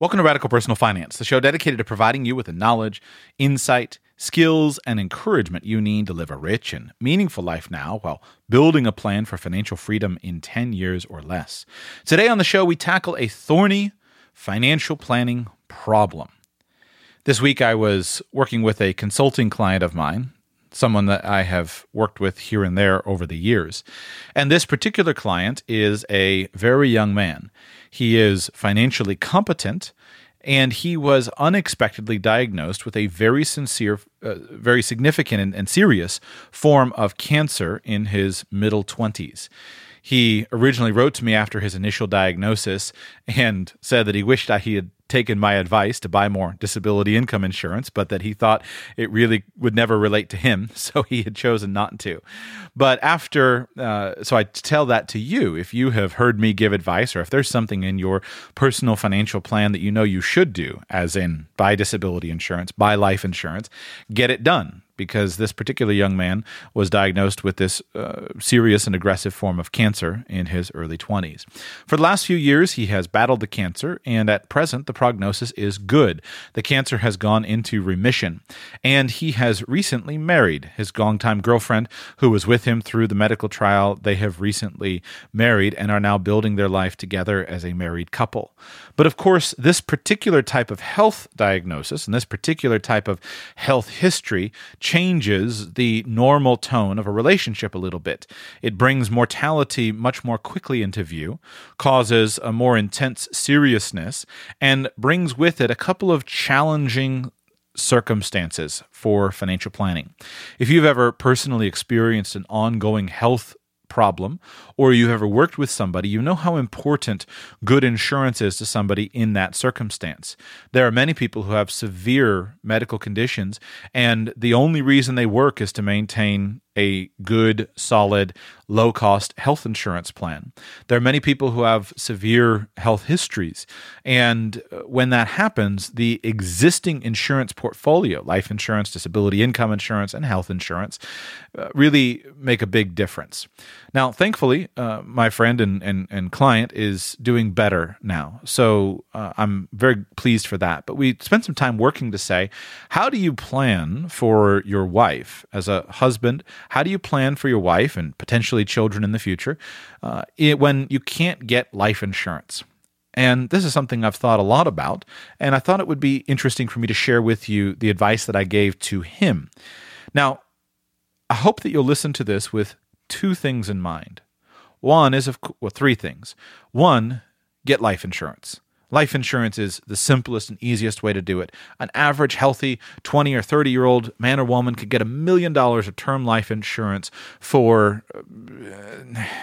Welcome to Radical Personal Finance, the show dedicated to providing you with the knowledge, insight, skills, and encouragement you need to live a rich and meaningful life now while building a plan for financial freedom in 10 years or less. Today on the show, we tackle a thorny financial planning problem. This week, I was working with a consulting client of mine, someone that I have worked with here and there over the years. And this particular client is a very young man. He is financially competent and he was unexpectedly diagnosed with a very sincere, uh, very significant and, and serious form of cancer in his middle 20s. He originally wrote to me after his initial diagnosis and said that he wished that he had taken my advice to buy more disability income insurance, but that he thought it really would never relate to him, so he had chosen not to. But after, uh, so I tell that to you if you have heard me give advice, or if there's something in your personal financial plan that you know you should do, as in buy disability insurance, buy life insurance, get it done because this particular young man was diagnosed with this uh, serious and aggressive form of cancer in his early 20s. For the last few years, he has battled the cancer, and at present, the prognosis is good. The cancer has gone into remission, and he has recently married his longtime girlfriend, who was with him through the medical trial. They have recently married and are now building their life together as a married couple. But of course, this particular type of health diagnosis and this particular type of health history changes the normal tone of a relationship a little bit. It brings mortality much more quickly into view, causes a more intense seriousness, and brings with it a couple of challenging circumstances for financial planning. If you've ever personally experienced an ongoing health problem or you've ever worked with somebody, you know how important good insurance is to somebody in that circumstance. There are many people who have severe medical conditions, and the only reason they work is to maintain a good, solid, low cost health insurance plan. There are many people who have severe health histories. And uh, when that happens, the existing insurance portfolio, life insurance, disability income insurance, and health insurance, uh, really make a big difference. Now, thankfully, uh, my friend and, and, and client is doing better now. So uh, I'm very pleased for that. But we spent some time working to say, how do you plan for your wife as a husband? How do you plan for your wife and potentially children in the future uh, it, when you can't get life insurance? And this is something I've thought a lot about. And I thought it would be interesting for me to share with you the advice that I gave to him. Now, I hope that you'll listen to this with two things in mind. One is, of well, three things. One, get life insurance. Life insurance is the simplest and easiest way to do it. An average healthy 20 or 30 year old man or woman could get a million dollars of term life insurance for uh,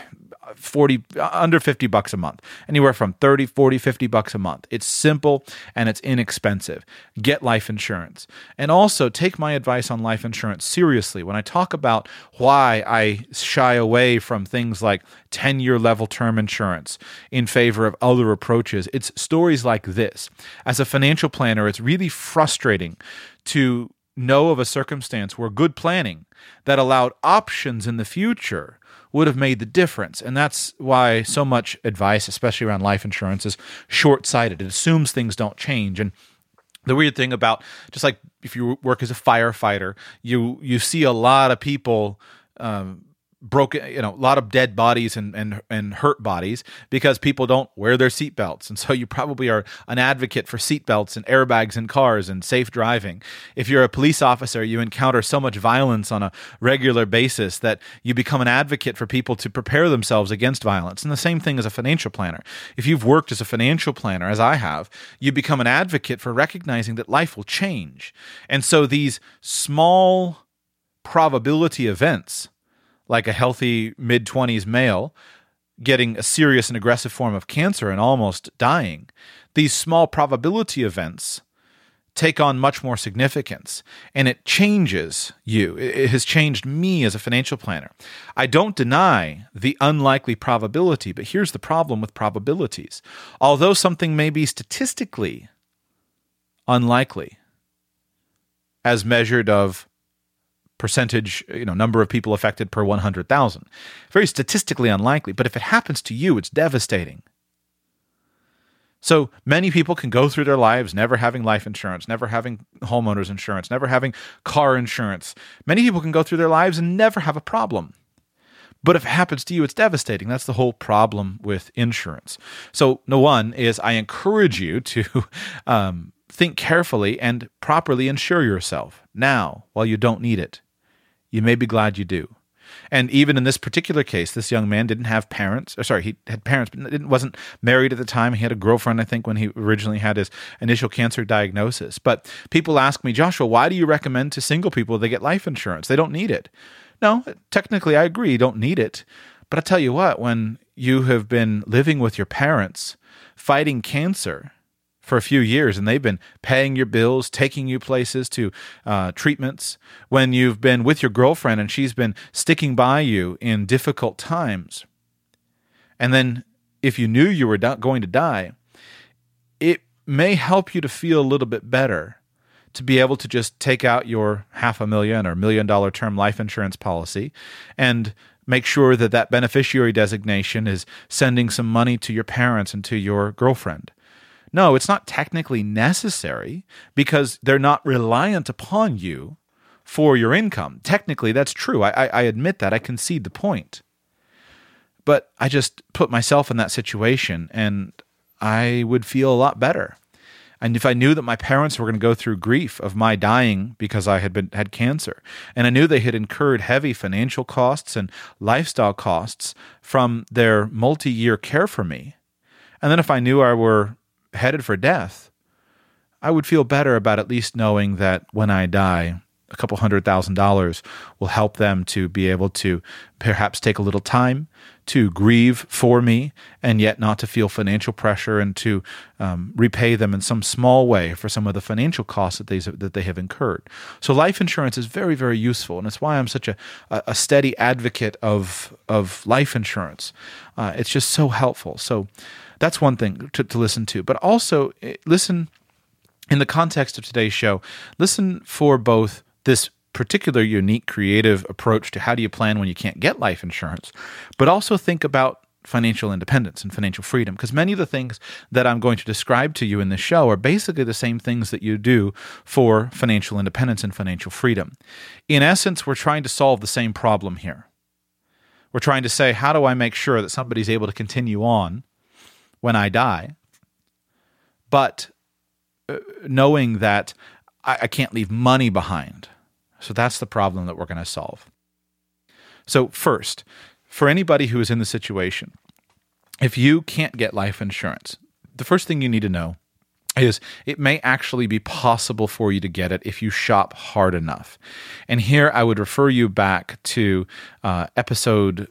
40 under 50 bucks a month anywhere from 30 40 50 bucks a month. It's simple and it's inexpensive. Get life insurance. And also take my advice on life insurance seriously. When i talk about why i shy away from things like 10 year level term insurance in favor of other approaches it's stories like this as a financial planner it's really frustrating to know of a circumstance where good planning that allowed options in the future would have made the difference. And that's why so much advice, especially around life insurance, is short sighted. It assumes things don't change. And the weird thing about just like if you work as a firefighter, you you see a lot of people um, broken you know a lot of dead bodies and and and hurt bodies because people don't wear their seatbelts and so you probably are an advocate for seatbelts and airbags in cars and safe driving. If you're a police officer you encounter so much violence on a regular basis that you become an advocate for people to prepare themselves against violence. And the same thing as a financial planner. If you've worked as a financial planner as I have you become an advocate for recognizing that life will change. And so these small probability events like a healthy mid 20s male getting a serious and aggressive form of cancer and almost dying, these small probability events take on much more significance and it changes you. It has changed me as a financial planner. I don't deny the unlikely probability, but here's the problem with probabilities. Although something may be statistically unlikely, as measured of percentage, you know, number of people affected per 100,000. Very statistically unlikely, but if it happens to you, it's devastating. So many people can go through their lives never having life insurance, never having homeowners insurance, never having car insurance. Many people can go through their lives and never have a problem. But if it happens to you, it's devastating. That's the whole problem with insurance. So, no one is I encourage you to um, think carefully and properly insure yourself now while you don't need it. You may be glad you do. And even in this particular case, this young man didn't have parents. Or sorry, he had parents, but wasn't married at the time. He had a girlfriend, I think, when he originally had his initial cancer diagnosis. But people ask me, Joshua, why do you recommend to single people they get life insurance? They don't need it. No, technically, I agree, you don't need it. But I tell you what, when you have been living with your parents, fighting cancer, for a few years and they've been paying your bills, taking you places to uh, treatments, when you've been with your girlfriend and she's been sticking by you in difficult times. And then if you knew you were going to die, it may help you to feel a little bit better to be able to just take out your half a million or million dollar term life insurance policy and make sure that that beneficiary designation is sending some money to your parents and to your girlfriend no, it's not technically necessary because they're not reliant upon you for your income. Technically, that's true. I, I, I admit that. I concede the point. But I just put myself in that situation and I would feel a lot better. And if I knew that my parents were going to go through grief of my dying because I had been had cancer, and I knew they had incurred heavy financial costs and lifestyle costs from their multi-year care for me, and then if I knew I were headed for death, I would feel better about at least knowing that when I die, a couple hundred thousand dollars will help them to be able to perhaps take a little time to grieve for me and yet not to feel financial pressure and to um, repay them in some small way for some of the financial costs that they, that they have incurred. So life insurance is very, very useful. And it's why I'm such a, a steady advocate of, of life insurance. Uh, it's just so helpful. So that's one thing to, to listen to. But also eh, listen in the context of today's show, listen for both this particular unique creative approach to how do you plan when you can't get life insurance, but also think about financial independence and financial freedom because many of the things that I'm going to describe to you in this show are basically the same things that you do for financial independence and financial freedom. In essence, we're trying to solve the same problem here. We're trying to say, how do I make sure that somebody's able to continue on when I die, but uh, knowing that I, I can't leave money behind. So that's the problem that we're going to solve. So, first, for anybody who is in the situation, if you can't get life insurance, the first thing you need to know is it may actually be possible for you to get it if you shop hard enough. And here I would refer you back to uh, episode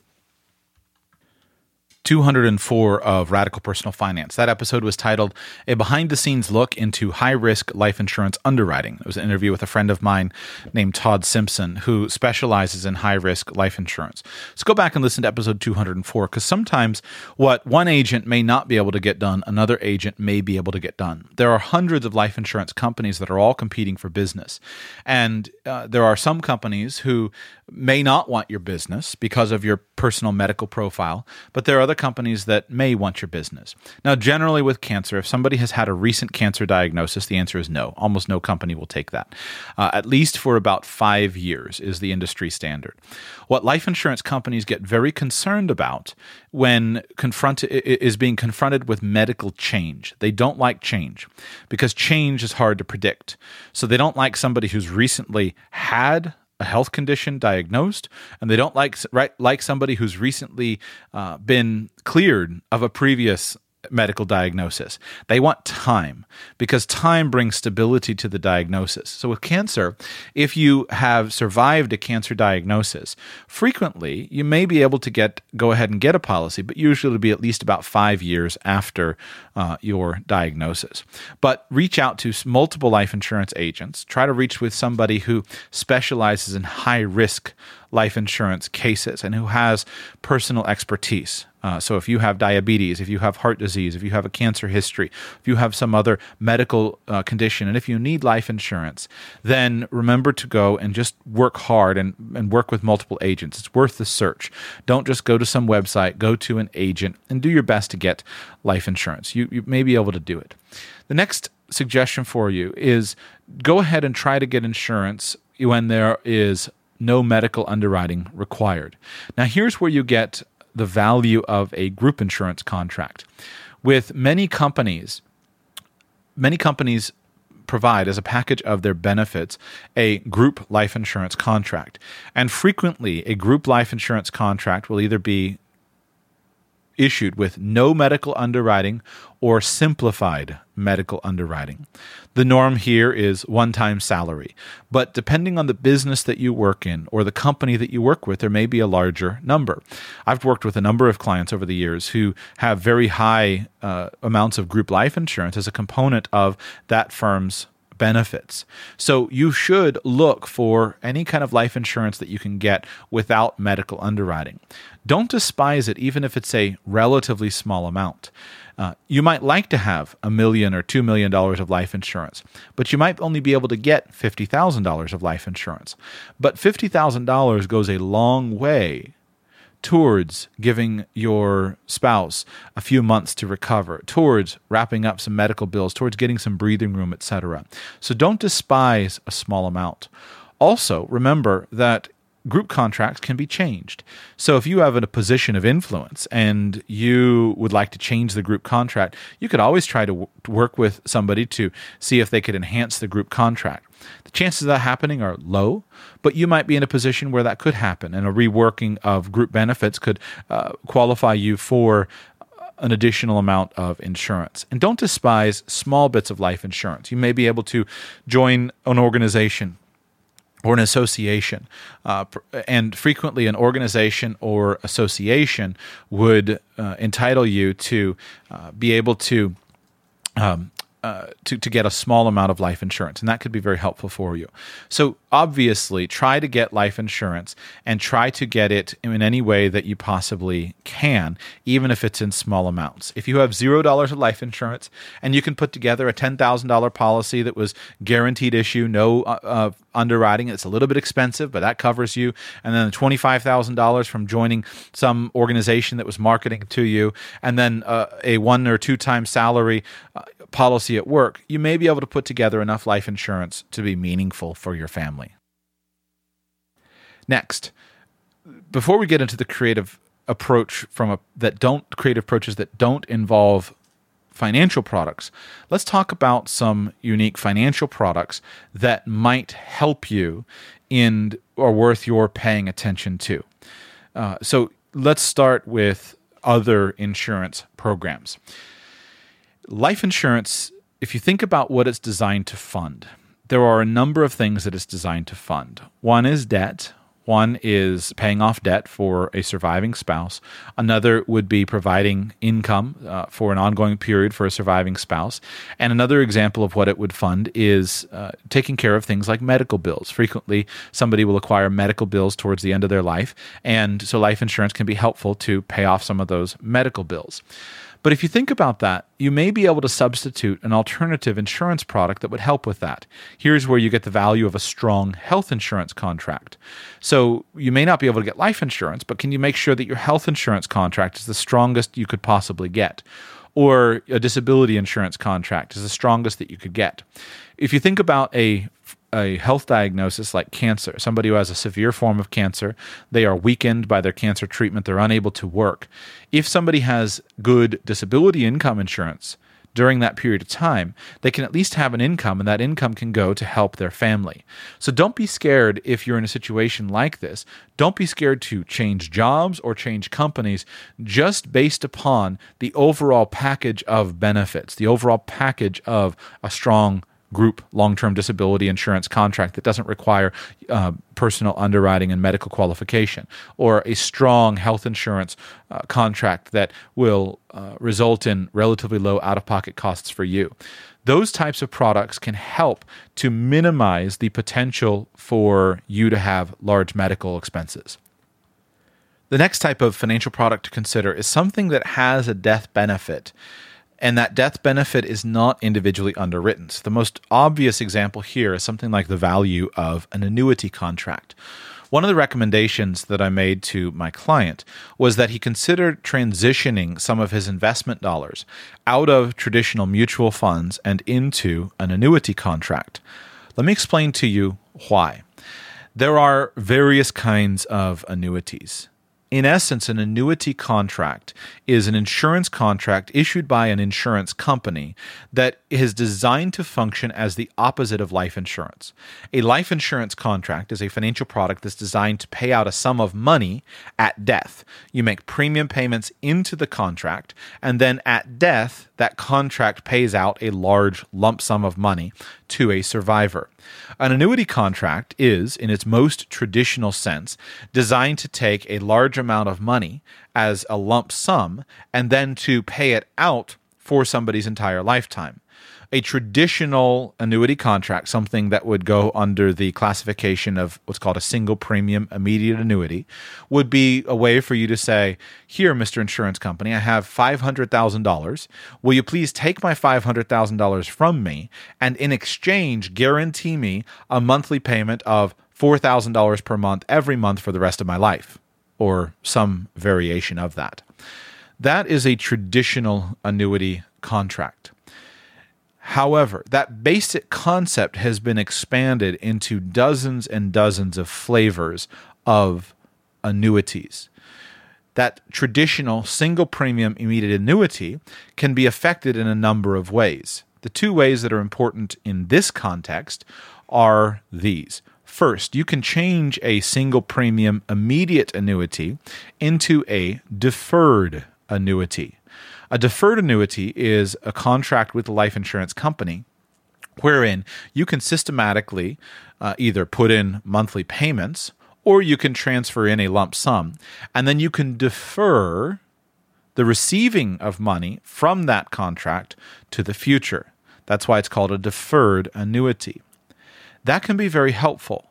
204 of Radical Personal Finance. That episode was titled A Behind the Scenes Look into High Risk Life Insurance Underwriting. It was an interview with a friend of mine named Todd Simpson, who specializes in high risk life insurance. So go back and listen to episode 204 because sometimes what one agent may not be able to get done, another agent may be able to get done. There are hundreds of life insurance companies that are all competing for business. And uh, there are some companies who may not want your business because of your personal medical profile, but there are other companies that may want your business. Now, generally with cancer, if somebody has had a recent cancer diagnosis, the answer is no. Almost no company will take that. Uh, at least for about five years is the industry standard. What life insurance companies get very concerned about when confronted is being confronted with medical change. They don't like change because change is hard to predict. So they don't like somebody who's recently had a health condition diagnosed, and they don't like right, like somebody who's recently uh, been cleared of a previous medical diagnosis. They want time because time brings stability to the diagnosis. So, with cancer, if you have survived a cancer diagnosis, frequently you may be able to get go ahead and get a policy, but usually it'll be at least about five years after uh, your diagnosis. But reach out to multiple life insurance agents. Try to reach with somebody who specializes in high risk life insurance cases and who has personal expertise. Uh, so, if you have diabetes, if you have heart disease, if you have a cancer history, if you have some other medical uh, condition and if you need life insurance, then remember to go and just work hard and, and work with multiple agents. It's worth the search. Don't just go to some website, go to an agent and do your best to get life insurance. You, you may be able to do it. The next suggestion for you is go ahead and try to get insurance when there is no medical underwriting required. Now, here's where you get the value of a group insurance contract. With many companies, many companies provide as a package of their benefits a group life insurance contract. And frequently, a group life insurance contract will either be issued with no medical underwriting or simplified medical underwriting. The norm here is one time salary, but depending on the business that you work in or the company that you work with, there may be a larger number. I've worked with a number of clients over the years who have very high uh, amounts of group life insurance as a component of that firm's benefits. So you should look for any kind of life insurance that you can get without medical underwriting. Don't despise it, even if it's a relatively small amount. Uh, you might like to have a million or two million dollars of life insurance, but you might only be able to get $50,000 of life insurance. But $50,000 goes a long way towards giving your spouse a few months to recover, towards wrapping up some medical bills, towards getting some breathing room, etc. So don't despise a small amount. Also, remember that group contracts can be changed. So if you have a position of influence and you would like to change the group contract, you could always try to w- work with somebody to see if they could enhance the group contract. The chances of that happening are low, but you might be in a position where that could happen, and a reworking of group benefits could uh, qualify you for an additional amount of insurance. And don't despise small bits of life insurance. You may be able to join an organization or an association. Uh, and frequently, an organization or association would uh, entitle you to uh, be able to um, uh, to, to get a small amount of life insurance, and that could be very helpful for you. So, obviously, try to get life insurance and try to get it in any way that you possibly can, even if it's in small amounts. If you have zero dollars of life insurance and you can put together a $10,000 policy that was guaranteed issue, no uh, uh, underwriting, it's a little bit expensive, but that covers you. And then $25,000 from joining some organization that was marketing to you, and then uh, a one or two time salary uh, policy at work, you may be able to put together enough life insurance to be meaningful for your family. Next, before we get into the creative approach from a that don't creative approaches that don't involve financial products, let's talk about some unique financial products that might help you in or worth your paying attention to. Uh, so let's start with other insurance programs. Life insurance, if you think about what it's designed to fund, there are a number of things that it's designed to fund. One is debt, one is paying off debt for a surviving spouse. Another would be providing income uh, for an ongoing period for a surviving spouse. And another example of what it would fund is uh, taking care of things like medical bills. Frequently, somebody will acquire medical bills towards the end of their life. And so life insurance can be helpful to pay off some of those medical bills. But if you think about that, you may be able to substitute an alternative insurance product that would help with that. Here's where you get the value of a strong health insurance contract. So you may not be able to get life insurance, but can you make sure that your health insurance contract is the strongest you could possibly get? Or a disability insurance contract is the strongest that you could get. If you think about a a health diagnosis like cancer, somebody who has a severe form of cancer, they are weakened by their cancer treatment, they're unable to work. If somebody has good disability income insurance during that period of time, they can at least have an income, and that income can go to help their family. So don't be scared if you're in a situation like this. Don't be scared to change jobs or change companies just based upon the overall package of benefits, the overall package of a strong group long term disability insurance contract that doesn't require uh, personal underwriting and medical qualification, or a strong health insurance uh, contract that will uh, result in relatively low out of pocket costs for you. Those types of products can help to minimize the potential for you to have large medical expenses. The next type of financial product to consider is something that has a death benefit and that death benefit is not individually underwritten. So the most obvious example here is something like the value of an annuity contract. One of the recommendations that I made to my client was that he considered transitioning some of his investment dollars out of traditional mutual funds and into an annuity contract. Let me explain to you why. There are various kinds of annuities in essence, an annuity contract is an insurance contract issued by an insurance company that is designed to function as the opposite of life insurance. A life insurance contract is a financial product that's designed to pay out a sum of money at death. You make premium payments into the contract, and then at death, that contract pays out a large lump sum of money to a survivor. An annuity contract is, in its most traditional sense, designed to take a large amount of money as a lump sum and then to pay it out for somebody's entire lifetime a traditional annuity contract, something that would go under the classification of what's called a single premium immediate annuity, would be a way for you to say, Here, Mr. Insurance Company, I have $500,000. Will you please take my $500,000 from me and in exchange guarantee me a monthly payment of $4,000 per month every month for the rest of my life, or some variation of that? That is a traditional annuity contract. However, that basic concept has been expanded into dozens and dozens of flavors of annuities. That traditional single premium immediate annuity can be affected in a number of ways. The two ways that are important in this context are these. First, you can change a single premium immediate annuity into a deferred annuity. A deferred annuity is a contract with a life insurance company wherein you can systematically uh, either put in monthly payments or you can transfer in a lump sum and then you can defer the receiving of money from that contract to the future. That's why it's called a deferred annuity. That can be very helpful.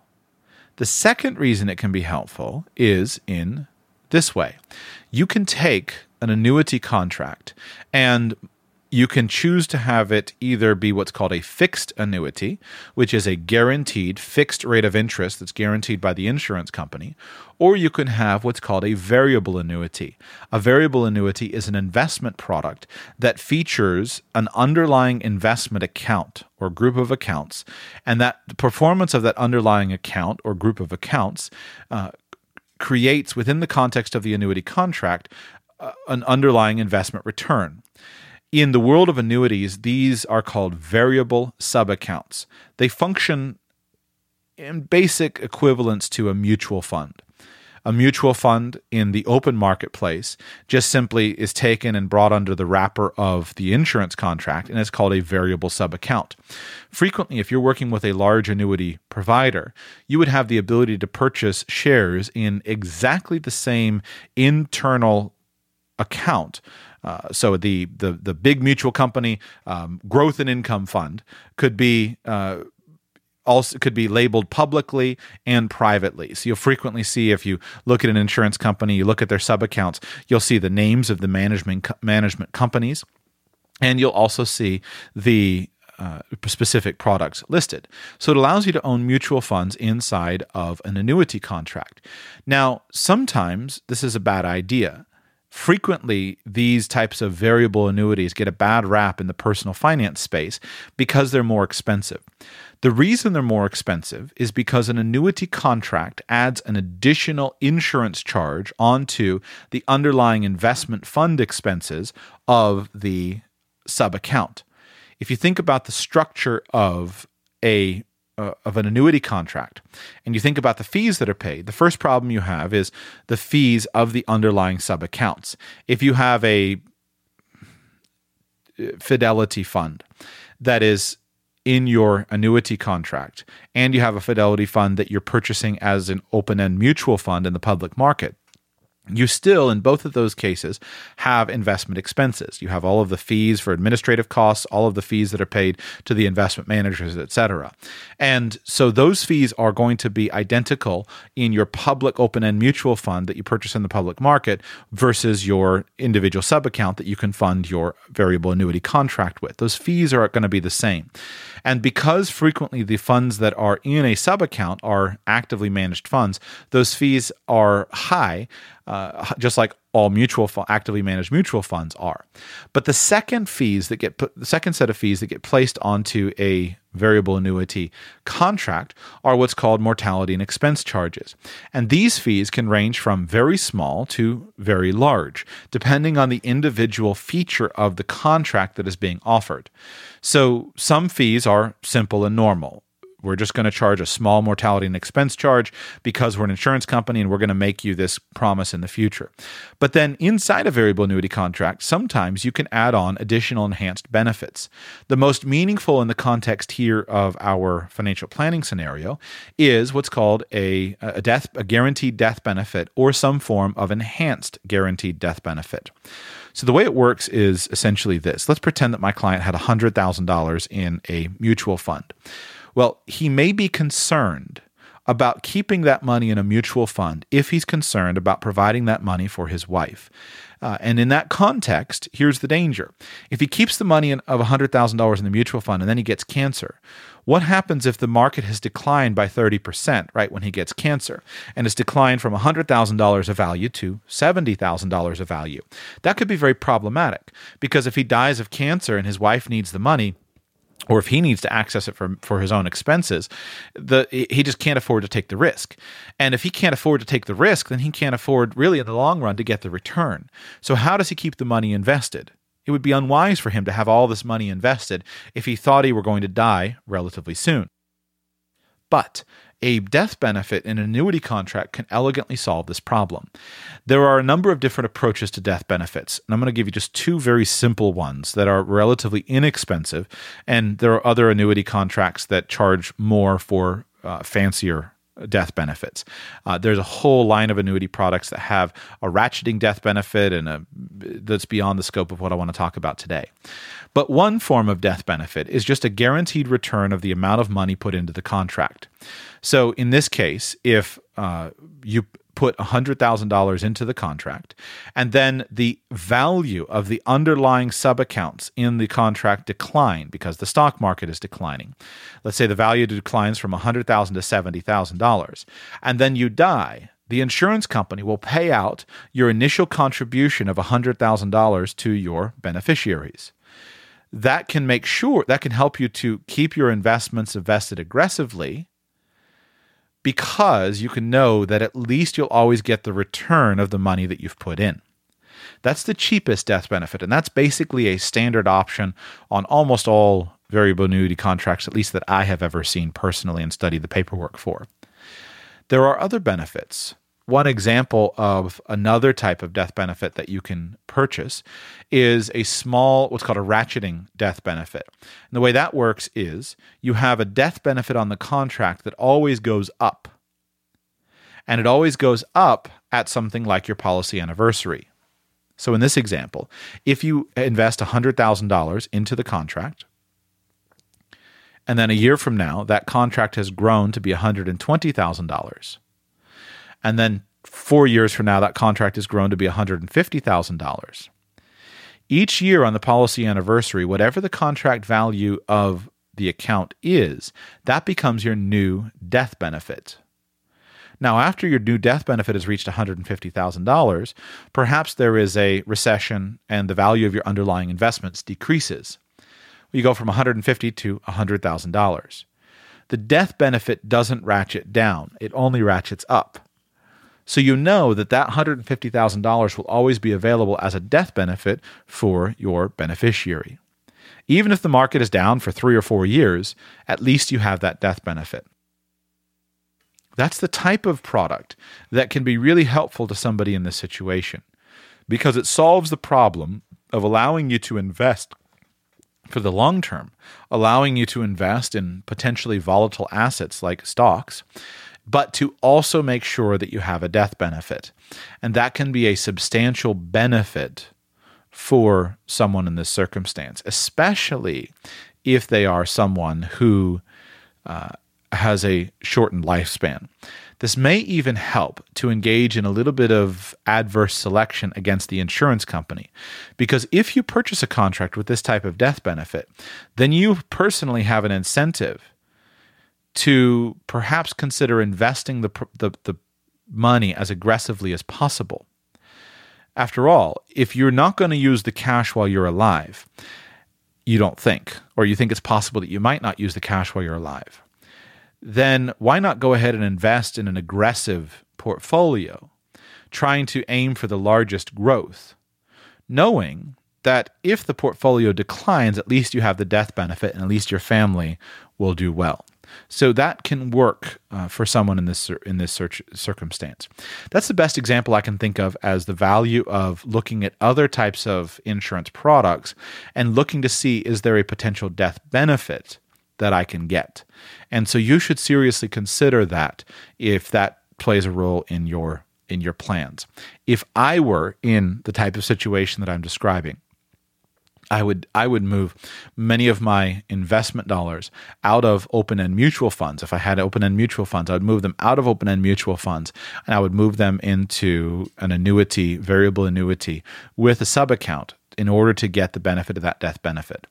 The second reason it can be helpful is in this way you can take an annuity contract and you can choose to have it either be what's called a fixed annuity, which is a guaranteed fixed rate of interest that's guaranteed by the insurance company, or you can have what's called a variable annuity. A variable annuity is an investment product that features an underlying investment account or group of accounts, and that the performance of that underlying account or group of accounts uh, creates within the context of the annuity contract an underlying investment return. In the world of annuities, these are called variable subaccounts. They function in basic equivalence to a mutual fund a mutual fund in the open marketplace just simply is taken and brought under the wrapper of the insurance contract and it's called a variable subaccount. Frequently, if you're working with a large annuity provider, you would have the ability to purchase shares in exactly the same internal account. Uh, so the, the the big mutual company um, growth and income fund could be uh, also could be labeled publicly and privately. So you'll frequently see if you look at an insurance company, you look at their sub accounts, you'll see the names of the management management companies, and you'll also see the uh, specific products listed. So it allows you to own mutual funds inside of an annuity contract. Now, sometimes this is a bad idea frequently these types of variable annuities get a bad rap in the personal finance space because they're more expensive. The reason they're more expensive is because an annuity contract adds an additional insurance charge onto the underlying investment fund expenses of the sub account. If you think about the structure of a uh, of an annuity contract and you think about the fees that are paid, the first problem you have is the fees of the underlying sub accounts. If you have a uh, fidelity fund that is in your annuity contract and you have a fidelity fund that you're purchasing as an open end mutual fund in the public market, you still in both of those cases have investment expenses. You have all of the fees for administrative costs all of the fees that are paid to the investment managers etc and so those fees are going to be identical in your public open-end mutual fund that you purchase in the public market versus your individual sub account that you can fund your variable annuity contract with. Those fees are going to be the same. And because frequently the funds that are in a sub account are actively managed funds those fees are high uh, Uh, just like all mutual actively managed mutual funds are. But the second fees that get put, the second set of fees that get placed onto a variable annuity contract are what's called mortality and expense charges. And these fees can range from very small to very large, depending on the individual feature of the contract that is being offered. So some fees are simple and normal. We're just going to charge a small mortality and expense charge because we're an insurance company and we're going to make you this promise in the future. But then inside a variable annuity contract, sometimes you can add on additional enhanced benefits. The most meaningful in the context here of our financial planning scenario is what's called a, a death a guaranteed death benefit or some form of enhanced guaranteed death benefit. So the way it works is essentially this. Let's pretend that my client had $100,000 in a mutual fund. Well, he may be concerned about keeping that money in a mutual fund if he's concerned about providing that money for his wife. Uh, and in that context, here's the danger. If he keeps the money in, of $100,000 in the mutual fund and then he gets cancer, what happens if the market has declined by 30%, right, when he gets cancer, and has declined from $100,000 of value to $70,000 of value? That could be very problematic because if he dies of cancer and his wife needs the money, or if he needs to access it for for his own expenses, the he just can't afford to take the risk. And if he can't afford to take the risk, then he can't afford really in the long run to get the return. So how does he keep the money invested? It would be unwise for him to have all this money invested if he thought he were going to die relatively soon. But a death benefit in an annuity contract can elegantly solve this problem. There are a number of different approaches to death benefits, and I'm going to give you just two very simple ones that are relatively inexpensive, and there are other annuity contracts that charge more for uh, fancier death benefits. Uh, there's a whole line of annuity products that have a ratcheting death benefit and a, that's beyond the scope of what I want to talk about today. But one form of death benefit is just a guaranteed return of the amount of money put into the contract. So in this case, if uh, you put $100,000 into the contract, and then the value of the underlying sub accounts in the contract decline because the stock market is declining. Let's say the value declines from 100,000 to $70,000, and then you die. The insurance company will pay out your initial contribution of $100,000 to your beneficiaries that can make sure that can help you to keep your investments invested aggressively because you can know that at least you'll always get the return of the money that you've put in. That's the cheapest death benefit, and that's basically a standard option on almost all variable annuity contracts, at least that I have ever seen personally and studied the paperwork for. There are other benefits one example of another type of death benefit that you can purchase is a small, what's called a ratcheting death benefit. And the way that works is you have a death benefit on the contract that always goes up. And it always goes up at something like your policy anniversary. So in this example, if you invest $100,000 into the contract, and then a year from now, that contract has grown to be $120,000 and then four years from now, that contract has grown to be $150,000. Each year on the policy anniversary, whatever the contract value of the account is, that becomes your new death benefit. Now, after your new death benefit has reached $150,000, perhaps there is a recession and the value of your underlying investments decreases. You go from $150,000 to $100,000. The death benefit doesn't ratchet down, it only ratchets up. So you know that that $150,000 will always be available as a death benefit for your beneficiary. Even if the market is down for three or four years, at least you have that death benefit. That's the type of product that can be really helpful to somebody in this situation because it solves the problem of allowing you to invest for the long term, allowing you to invest in potentially volatile assets like stocks but to also make sure that you have a death benefit. And that can be a substantial benefit for someone in this circumstance, especially if they are someone who uh, has a shortened lifespan. This may even help to engage in a little bit of adverse selection against the insurance company. Because if you purchase a contract with this type of death benefit, then you personally have an incentive to perhaps consider investing the, the, the money as aggressively as possible. After all, if you're not going to use the cash while you're alive, you don't think, or you think it's possible that you might not use the cash while you're alive, then why not go ahead and invest in an aggressive portfolio, trying to aim for the largest growth, knowing that if the portfolio declines, at least you have the death benefit and at least your family will do well. So that can work uh, for someone in this in this search circumstance. That's the best example I can think of as the value of looking at other types of insurance products and looking to see is there a potential death benefit that I can get. And so you should seriously consider that if that plays a role in your in your plans. If I were in the type of situation that I'm describing, I would I would move many of my investment dollars out of open-end mutual funds. If I had open-end mutual funds, I would move them out of open-end mutual funds and I would move them into an annuity, variable annuity with a sub account in order to get the benefit of that death benefit.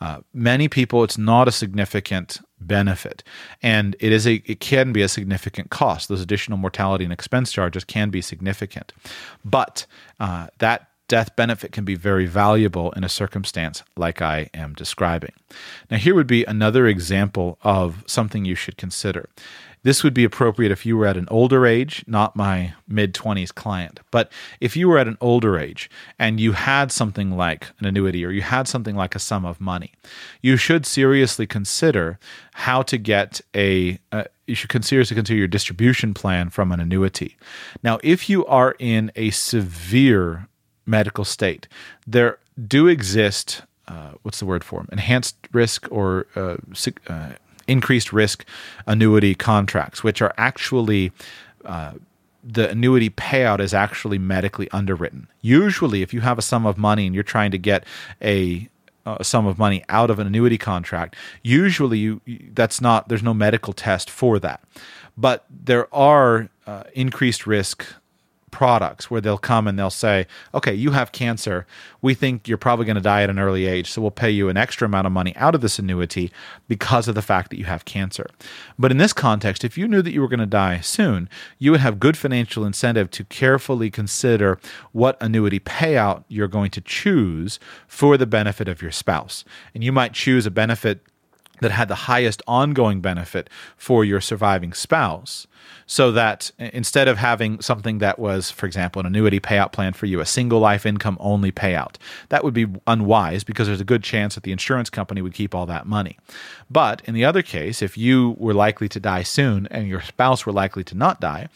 Uh, many people, it's not a significant benefit, and it is a it can be a significant cost. Those additional mortality and expense charges can be significant, but uh, that death benefit can be very valuable in a circumstance like I am describing. Now, here would be another example of something you should consider. This would be appropriate if you were at an older age, not my mid 20s client. But if you were at an older age and you had something like an annuity or you had something like a sum of money, you should seriously consider how to get a, uh, you should seriously consider your distribution plan from an annuity. Now, if you are in a severe medical state. There do exist, uh, what's the word for them? Enhanced risk or uh, uh, increased risk annuity contracts, which are actually uh, the annuity payout is actually medically underwritten. Usually, if you have a sum of money and you're trying to get a a sum of money out of an annuity contract usually you that's not there's no medical test for that but there are uh, increased risk products where they'll come and they'll say, okay, you have cancer. We think you're probably going to die at an early age, so we'll pay you an extra amount of money out of this annuity because of the fact that you have cancer. But in this context, if you knew that you were going to die soon, you would have good financial incentive to carefully consider what annuity payout you're going to choose for the benefit of your spouse. And you might choose a benefit that had the highest ongoing benefit for your surviving spouse so that instead of having something that was for example an annuity payout plan for you a single life income only payout that would be unwise because there's a good chance that the insurance company would keep all that money. But in the other case if you were likely to die soon and your spouse were likely to not die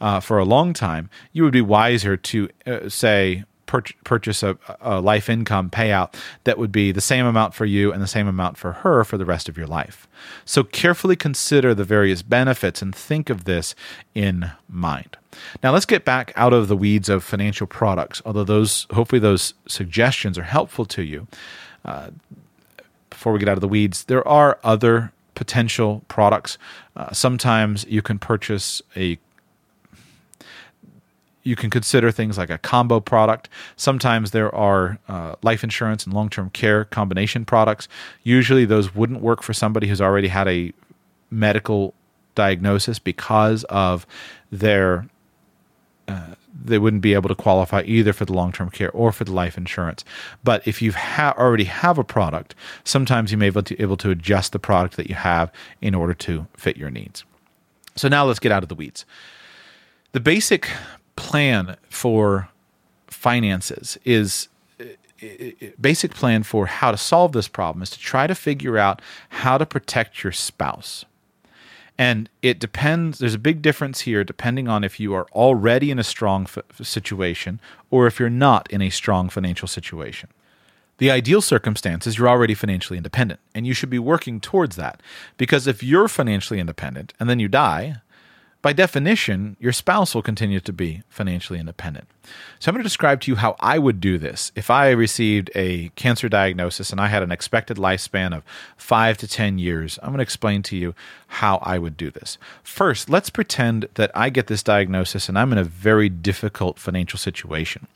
uh, for a long time you would be wiser to uh, say purchase a, a, life income payout that would be the same amount for you and the same amount for her for the rest of your life. So carefully consider the various benefits and think of this in mind. Now let's get back out of the weeds of financial products. Although those, hopefully, those suggestions are helpful to you. Uh, before we get out of the weeds, there are other potential products. Uh, sometimes you can purchase a you can consider things like a combo product. Sometimes there are uh, life insurance and long term care combination products. Usually, those wouldn't work for somebody who's already had a medical diagnosis because of their. Uh, they wouldn't be able to qualify either for the long term care or for the life insurance. But if you ha- already have a product, sometimes you may be able to adjust the product that you have in order to fit your needs. So now let's get out of the weeds. The basic plan for finances is basic plan for how to solve this problem is to try to figure out how to protect your spouse. And it depends, there's a big difference here depending on if you are already in a strong f- situation or if you're not in a strong financial situation. The ideal circumstance is you're already financially independent, and you should be working towards that. Because if you're financially independent and then you die, by definition, your spouse will continue to be financially independent. So, I'm going to describe to you how I would do this if I received a cancer diagnosis and I had an expected lifespan of five to 10 years. I'm going to explain to you how I would do this. First, let's pretend that I get this diagnosis and I'm in a very difficult financial situation.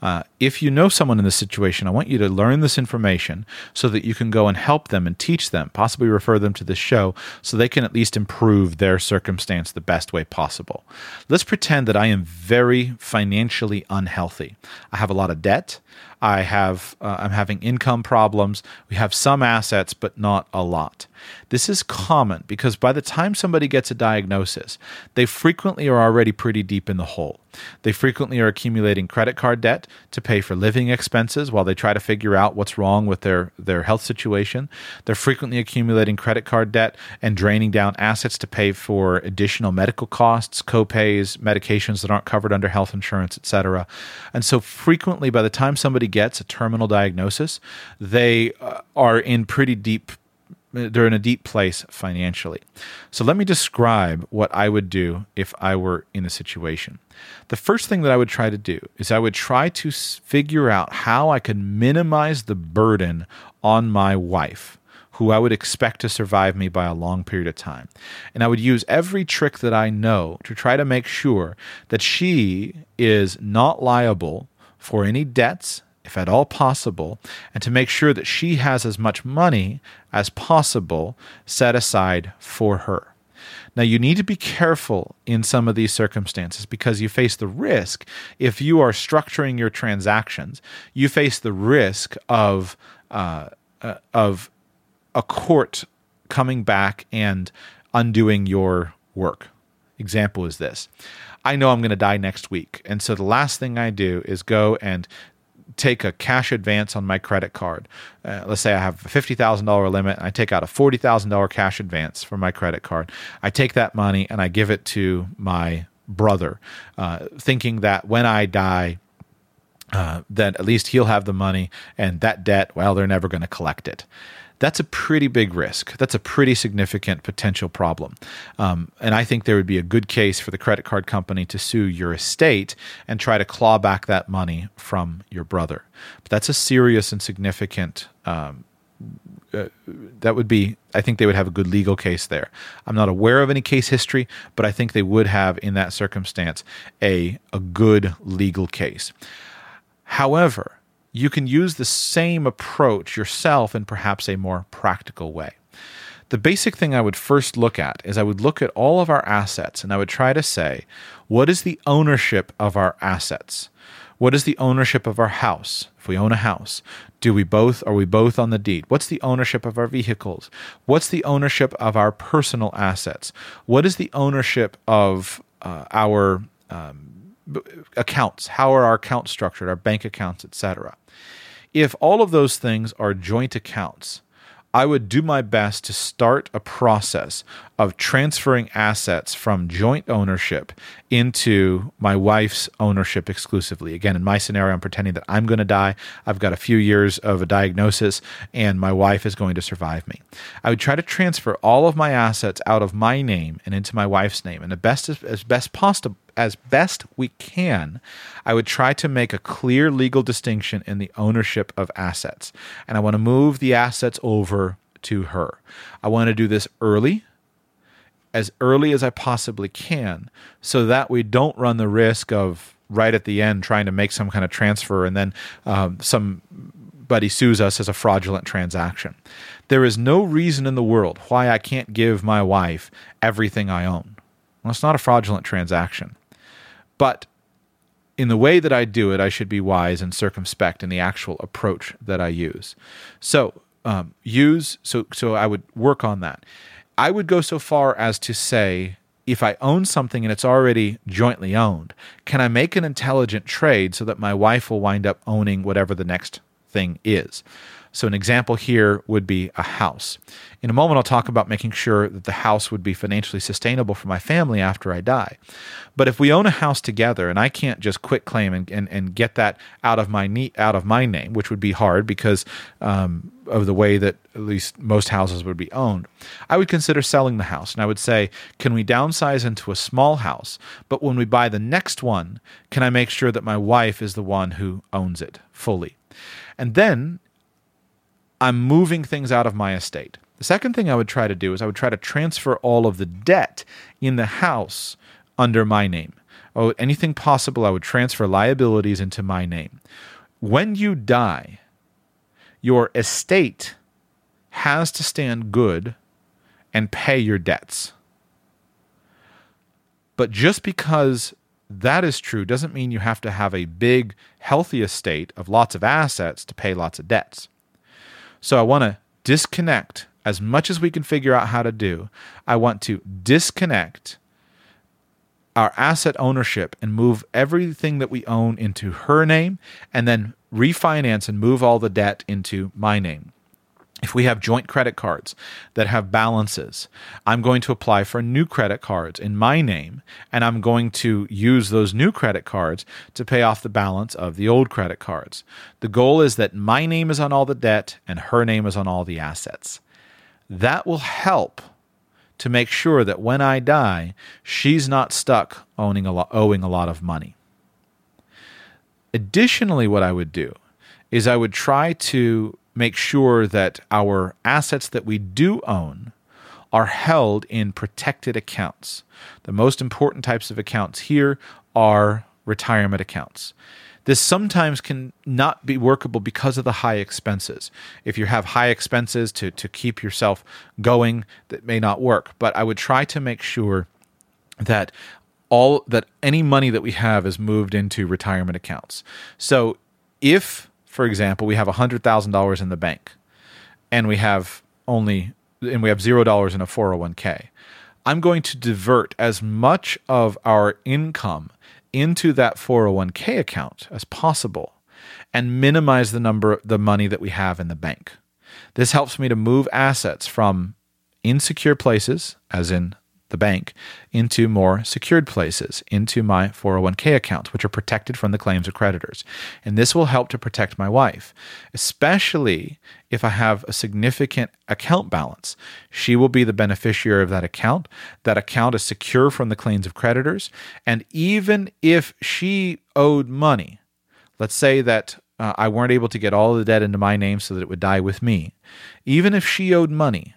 Uh, if you know someone in this situation, I want you to learn this information so that you can go and help them and teach them, possibly refer them to this show so they can at least improve their circumstance the best way possible. Let's pretend that I am very financially unhealthy. I have a lot of debt. I have uh, I'm having income problems. We have some assets, but not a lot. This is common because by the time somebody gets a diagnosis, they frequently are already pretty deep in the hole. They frequently are accumulating credit card debt to pay for living expenses while they try to figure out what's wrong with their, their health situation. They're frequently accumulating credit card debt and draining down assets to pay for additional medical costs, copays, medications that aren't covered under health insurance, etc. And so frequently by the time somebody gets a terminal diagnosis, they uh, are in pretty deep they're in a deep place financially. So let me describe what I would do if I were in a situation. The first thing that I would try to do is I would try to figure out how I could minimize the burden on my wife who I would expect to survive me by a long period of time. And I would use every trick that I know to try to make sure that she is not liable for any debts if at all possible, and to make sure that she has as much money as possible set aside for her. Now, you need to be careful in some of these circumstances because you face the risk, if you are structuring your transactions, you face the risk of, uh, uh, of a court coming back and undoing your work. Example is this I know I'm going to die next week. And so the last thing I do is go and take a cash advance on my credit card. Uh, let's say I have a $50,000 limit I take out a $40,000 cash advance from my credit card. I take that money and I give it to my brother, uh, thinking that when I die, uh, that at least he'll have the money and that debt, well, they're never going to collect it that's a pretty big risk. That's a pretty significant potential problem. Um, and I think there would be a good case for the credit card company to sue your estate and try to claw back that money from your brother. But that's a serious and significant. Um, uh, that would be, I think they would have a good legal case there. I'm not aware of any case history, but I think they would have in that circumstance a, a good legal case. However, you can use the same approach yourself in perhaps a more practical way. The basic thing I would first look at is I would look at all of our assets and I would try to say, what is the ownership of our assets? What is the ownership of our house? If we own a house, do we both are we both on the deed? What's the ownership of our vehicles? What's the ownership of our personal assets? What is the ownership of uh, our um, accounts how are our accounts structured our bank accounts etc if all of those things are joint accounts I would do my best to start a process of transferring assets from joint ownership into my wife's ownership exclusively. Again, in my scenario, I'm pretending that I'm going to die. I've got a few years of a diagnosis, and my wife is going to survive me. I would try to transfer all of my assets out of my name and into my wife's name, and the best as, best possible as best we can, I would try to make a clear legal distinction in the ownership of assets. And I want to move the assets over to her. I want to do this early, as early as I possibly can, so that we don't run the risk of right at the end trying to make some kind of transfer and then um, somebody sues us as a fraudulent transaction. There is no reason in the world why I can't give my wife everything I own. Well, it's not a fraudulent transaction. But in the way that I do it, I should be wise and circumspect in the actual approach that I use. So, um, use so so I would work on that. I would go so far as to say if I own something and it's already jointly owned, can I make an intelligent trade so that my wife will wind up owning whatever the next thing is? So, an example here would be a house. In a moment, I'll talk about making sure that the house would be financially sustainable for my family after I die. But if we own a house together and I can't just quit claim and, and, and get that out of my ne- out of my name, which would be hard because um, of the way that at least most houses would be owned, I would consider selling the house. And I would say, can we downsize into a small house? But when we buy the next one, can I make sure that my wife is the one who owns it fully? And then I'm moving things out of my estate. The second thing I would try to do is I would try to transfer all of the debt in the house under my name. Oh, anything possible, I would transfer liabilities into my name. When you die, your estate has to stand good and pay your debts. But just because that is true doesn't mean you have to have a big, healthy estate of lots of assets to pay lots of debts. So I want to disconnect as much as we can figure out how to do. I want to disconnect our asset ownership and move everything that we own into her name and then refinance and move all the debt into my name. If we have joint credit cards that have balances, I'm going to apply for new credit cards in my name, and I'm going to use those new credit cards to pay off the balance of the old credit cards. The goal is that my name is on all the debt and her name is on all the assets. That will help to make sure that when I die, she's not stuck owning a owing a lot of money. Additionally, what I would do is I would try to make sure that our assets that we do own are held in protected accounts. The most important types of accounts here are retirement accounts. This sometimes can not be workable because of the high expenses. If you have high expenses to, to keep yourself going, that may not work. But I would try to make sure that all that any money that we have is moved into retirement accounts. So if, for example, we have $100,000 in the bank and we have only and we have $0 in a 401k, I'm going to divert as much of our income into that 401k account as possible and minimize the number the money that we have in the bank. This helps me to move assets from insecure places as in the bank into more secured places, into my 401k accounts, which are protected from the claims of creditors. And this will help to protect my wife, especially if I have a significant account balance. She will be the beneficiary of that account. That account is secure from the claims of creditors. And even if she owed money, let's say that uh, I weren't able to get all the debt into my name so that it would die with me, even if she owed money,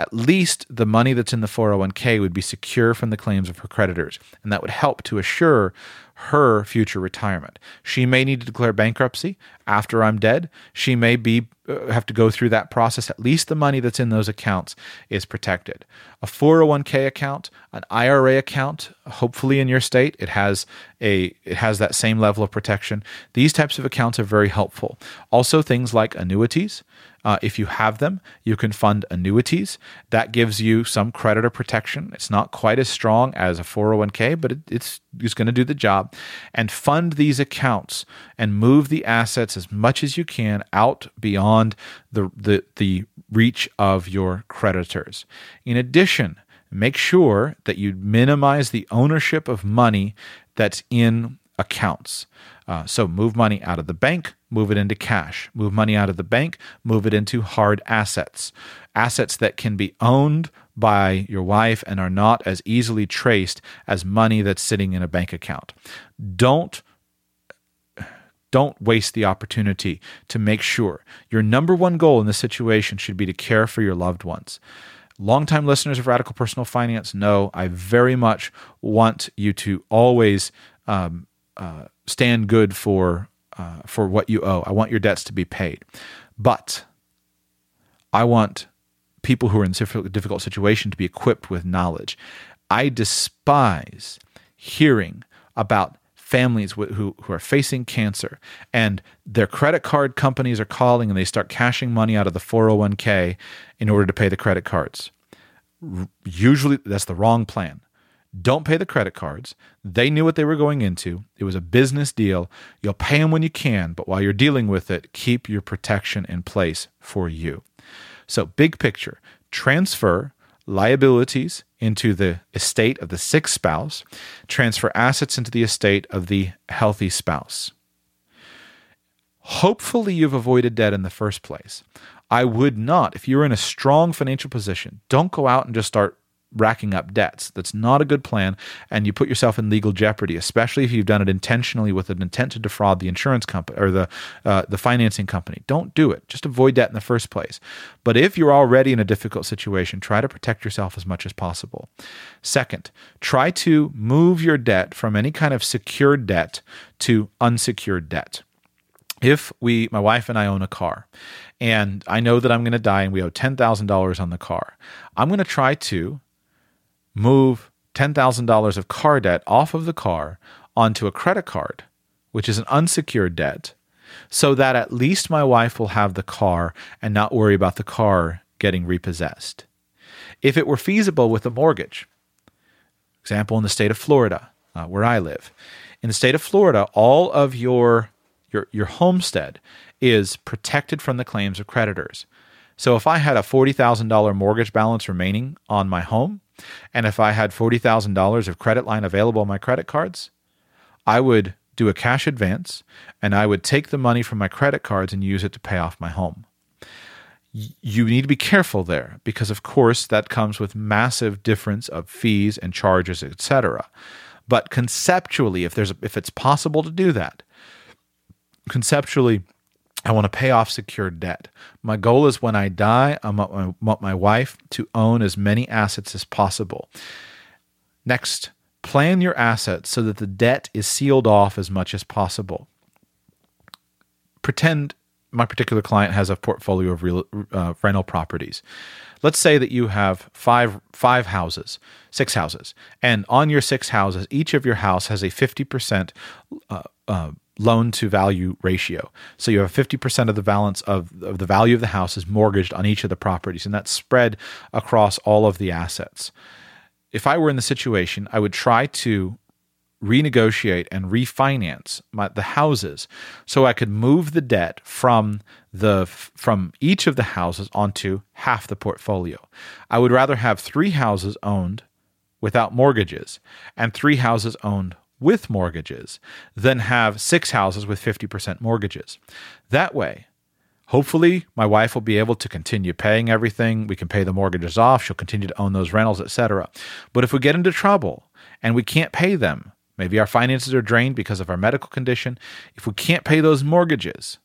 at least the money that's in the 401k would be secure from the claims of her creditors, and that would help to assure her future retirement. She may need to declare bankruptcy after I'm dead. She may be uh, have to go through that process. At least the money that's in those accounts is protected. A 401k account, an IRA account, hopefully in your state it has a it has that same level of protection. These types of accounts are very helpful. Also things like annuities. Uh, if you have them, you can fund annuities. That gives you some creditor protection. It's not quite as strong as a 401k, but it, it's, it's going to do the job. And fund these accounts and move the assets as much as you can out beyond the, the, the reach of your creditors. In addition, make sure that you minimize the ownership of money that's in accounts. Uh, so move money out of the bank, move it into cash. Move money out of the bank, move it into hard assets. Assets that can be owned by your wife and are not as easily traced as money that's sitting in a bank account. Don't don't waste the opportunity to make sure your number one goal in this situation should be to care for your loved ones. Longtime listeners of Radical Personal Finance know I very much want you to always um, uh, stand good for uh, for what you owe. I want your debts to be paid, but I want people who are in a difficult situation to be equipped with knowledge. I despise hearing about families who, who are facing cancer and their credit card companies are calling and they start cashing money out of the 401k in order to pay the credit cards. Usually, that's the wrong plan Don't pay the credit cards. They knew what they were going into. It was a business deal. You'll pay them when you can, but while you're dealing with it, keep your protection in place for you. So, big picture transfer liabilities into the estate of the sick spouse, transfer assets into the estate of the healthy spouse. Hopefully, you've avoided debt in the first place. I would not, if you're in a strong financial position, don't go out and just start racking up debts. That's not a good plan, and you put yourself in legal jeopardy, especially if you've done it intentionally with an intent to defraud the insurance company or the uh, the financing company. Don't do it. Just avoid debt in the first place. But if you're already in a difficult situation, try to protect yourself as much as possible. Second, try to move your debt from any kind of secured debt to unsecured debt if we my wife and I own a car and I know that I'm going to die and we owe $10,000 on the car, I'm going to try to move $10,000 of car debt off of the car onto a credit card, which is an unsecured debt, so that at least my wife will have the car and not worry about the car getting repossessed. If it were feasible with a mortgage, example in the state of Florida, uh, where I live, in the state of Florida, all of your your your homestead is protected from the claims of creditors. So if I had a $40,000 mortgage balance remaining on my home, and if I had $40,000 of credit line available on my credit cards, I would do a cash advance and I would take the money from my credit cards and use it to pay off my home. You need to be careful there because of course that comes with massive difference of fees and charges, etc. But conceptually if there's if it's possible to do that, conceptually I want to pay off secured debt. My goal is when I die, I want my wife to own as many assets as possible. Next, plan your assets so that the debt is sealed off as much as possible. Pretend my particular client has a portfolio of real, uh, rental properties. Let's say that you have five five houses, six houses, and on your six houses, each of your house has a fifty percent uh, uh, loan to value ratio. So you have 50% of the balance of, of the value of the house is mortgaged on each of the properties, and that's spread across all of the assets. If I were in the situation, I would try to renegotiate and refinance my, the houses so I could move the debt from the from each of the houses onto half the portfolio. I would rather have 3 houses owned without mortgages and 3 houses owned with mortgages than have six houses with 50% mortgages. That way, hopefully my wife will be able to continue paying everything. We can pay the mortgages off. She'll continue to own those rentals, etc. But if we get into trouble and we can't pay them, maybe our finances are drained because of our medical condition, if we can't pay those mortgages,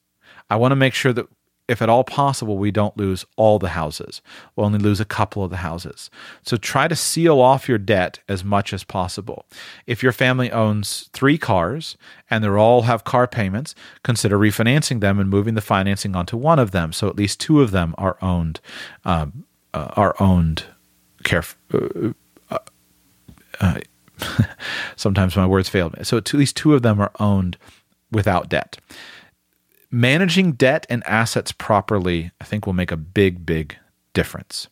I want to make sure that if at all possible, we don't lose all the houses. We'll only lose a couple of the houses. So try to seal off your debt as much as possible. If your family owns three cars and they all have car payments, consider refinancing them and moving the financing onto one of them. So at least two of them are owned, um, uh, are owned. Caref- uh, uh, sometimes my words fail me. So at least two of them are owned without debt managing debt and assets properly, I think, will make a big, big difference.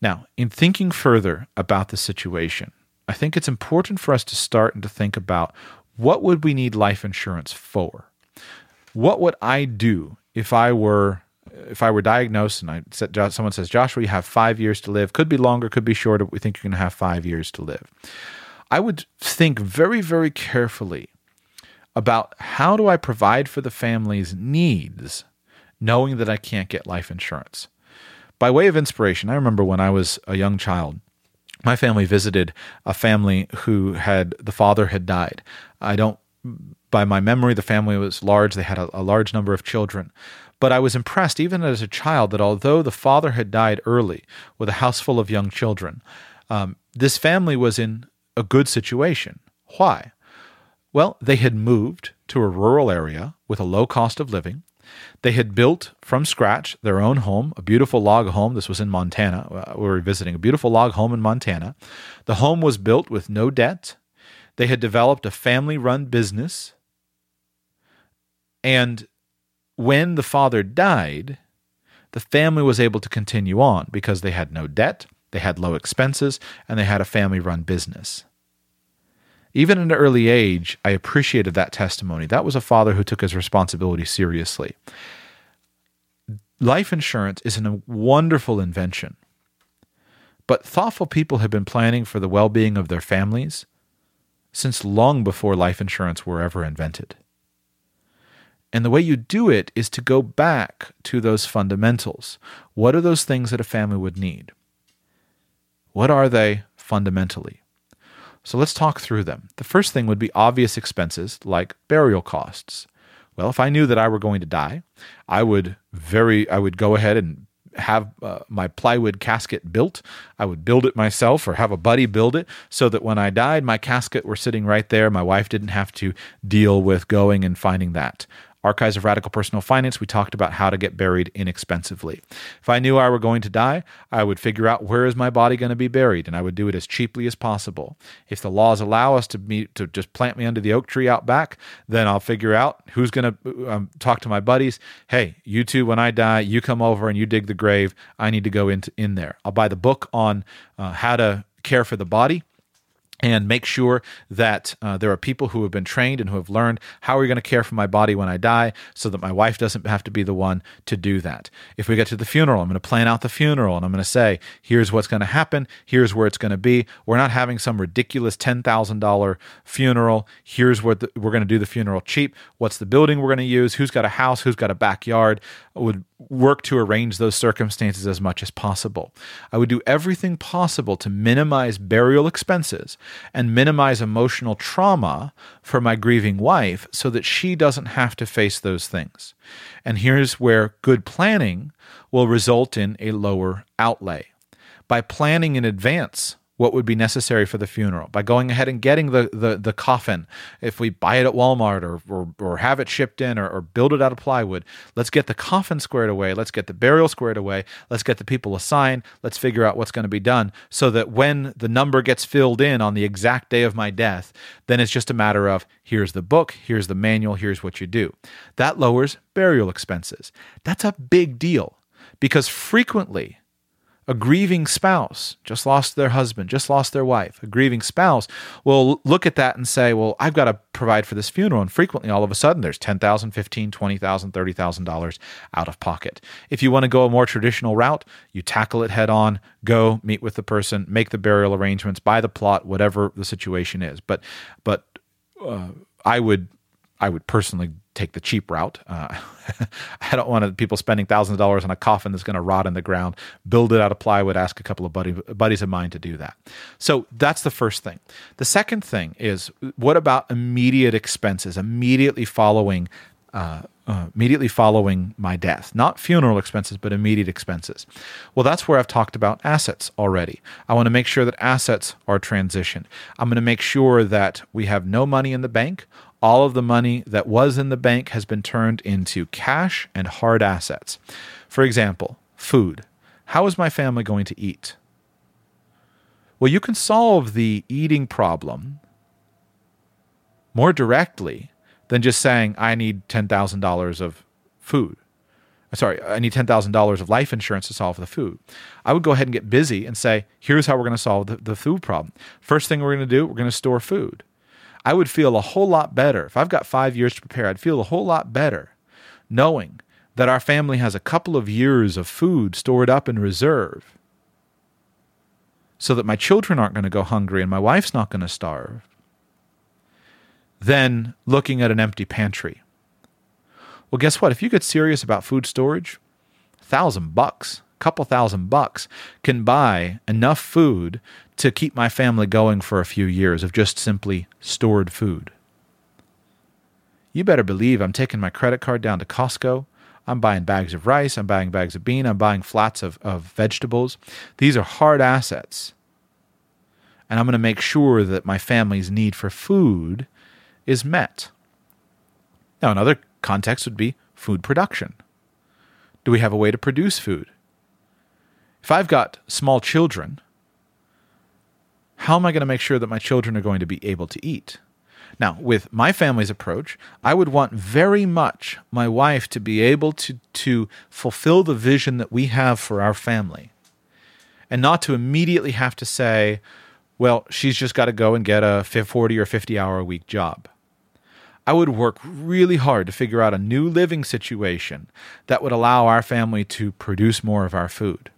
Now, in thinking further about the situation, I think it's important for us to start and to think about what would we need life insurance for? What would I do if I were if I were diagnosed and I said someone says Joshua you have 5 years to live, could be longer, could be shorter, we think you're going to have 5 years to live. I would think very very carefully about how do I provide for the family's needs, knowing that I can't get life insurance. By way of inspiration, I remember when I was a young child, my family visited a family who had the father had died. I don't, by my memory, the family was large. They had a, a large number of children. But I was impressed, even as a child, that although the father had died early with a house full of young children, um, this family was in a good situation. Why? Well, they had moved to a rural area with a low cost of living. They had built from scratch their own home, a beautiful log home. This was in Montana. Uh, we were visiting a beautiful log home in Montana. The home was built with no debt. They had developed a family run business. And when the father died, the family was able to continue on because they had no debt, they had low expenses, and they had a family run business. Even at an early age, I appreciated that testimony. That was a father who took his responsibility seriously. Life insurance is a wonderful invention, but thoughtful people have been planning for the well being of their families since long before life insurance were ever invented. And the way you do it is to go back to those fundamentals. What are those things that a family would need? What are they fundamentally? So let's talk through them. The first thing would be obvious expenses like burial costs. Well, if I knew that I were going to die, I would very I would go ahead and have uh, my plywood casket built. I would build it myself or have a buddy build it so that when I died, my casket were sitting right there. My wife didn't have to deal with going and finding that. Archives of Radical Personal Finance, we talked about how to get buried inexpensively. If I knew I were going to die, I would figure out where is my body going to be buried, and I would do it as cheaply as possible. If the laws allow us to meet, to just plant me under the oak tree out back, then I'll figure out who's going to um, talk to my buddies. Hey, you two, when I die, you come over and you dig the grave. I need to go into in there. I'll buy the book on uh, how to care for the body and make sure that uh, there are people who have been trained and who have learned how are you going to care for my body when I die so that my wife doesn't have to be the one to do that. If we get to the funeral, I'm going to plan out the funeral and I'm going to say, here's what's going to happen, here's where it's going to be. We're not having some ridiculous $10,000 funeral. Here's what the, we're going to do the funeral cheap. What's the building we're going to use? Who's got a house? Who's got a backyard? Would work to arrange those circumstances as much as possible. I would do everything possible to minimize burial expenses and minimize emotional trauma for my grieving wife so that she doesn't have to face those things. And here's where good planning will result in a lower outlay. By planning in advance what would be necessary for the funeral by going ahead and getting the, the, the coffin. If we buy it at Walmart or, or, or have it shipped in or, or build it out of plywood, let's get the coffin squared away. Let's get the burial squared away. Let's get the people assigned. Let's figure out what's going to be done so that when the number gets filled in on the exact day of my death, then it's just a matter of here's the book, here's the manual, here's what you do. That lowers burial expenses. That's a big deal because frequently, a grieving spouse just lost their husband, just lost their wife. A grieving spouse will look at that and say, Well, I've got to provide for this funeral. And frequently, all of a sudden, there's $10,000, $15,000, $20,000, $30,000 out of pocket. If you want to go a more traditional route, you tackle it head on, go meet with the person, make the burial arrangements, buy the plot, whatever the situation is. But, but, uh, I would I would personally take the cheap route. Uh, I don't want people spending thousands of dollars on a coffin that's going to rot in the ground. Build it out of plywood. Ask a couple of buddy, buddies of mine to do that. So that's the first thing. The second thing is what about immediate expenses immediately following uh, uh, immediately following my death. Not funeral expenses, but immediate expenses. Well, that's where I've talked about assets already. I want to make sure that assets are transitioned. I'm going to make sure that we have no money in the bank all of the money that was in the bank has been turned into cash and hard assets. For example, food. How is my family going to eat? Well, you can solve the eating problem more directly than just saying, I need $10,000 of food. Uh, sorry, I need $10,000 of life insurance to solve the food. I would go ahead and get busy and say, here's how we're going to solve the, the food problem. First thing we're going to do, we're going to store food. I would feel a whole lot better. If I've got five years to prepare, I'd feel a whole lot better knowing that our family has a couple of years of food stored up in reserve so that my children aren't going to go hungry and my wife's not going to starve, than looking at an empty pantry. Well, guess what? If you get serious about food storage, thousand bucks, couple thousand bucks can buy enough food to keep my family going for a few years of just simply stored food. You better believe I'm taking my credit card down to Costco. I'm buying bags of rice. I'm buying bags of bean. I'm buying flats of, of vegetables. These are hard assets. And I'm going to make sure that my family's need for food is met. Now, another context would be food production. Do we have a way to produce food? If I've got small children, how am I going to make sure that my children are going to be able to eat? Now, with my family's approach, I would want very much my wife to be able to, to fulfill the vision that we have for our family. and not to immediately have to say, well, she's just got to go and get a 40 or 50 hour a week job. I would work really hard to figure out a new living situation that would allow our family to produce more of our food.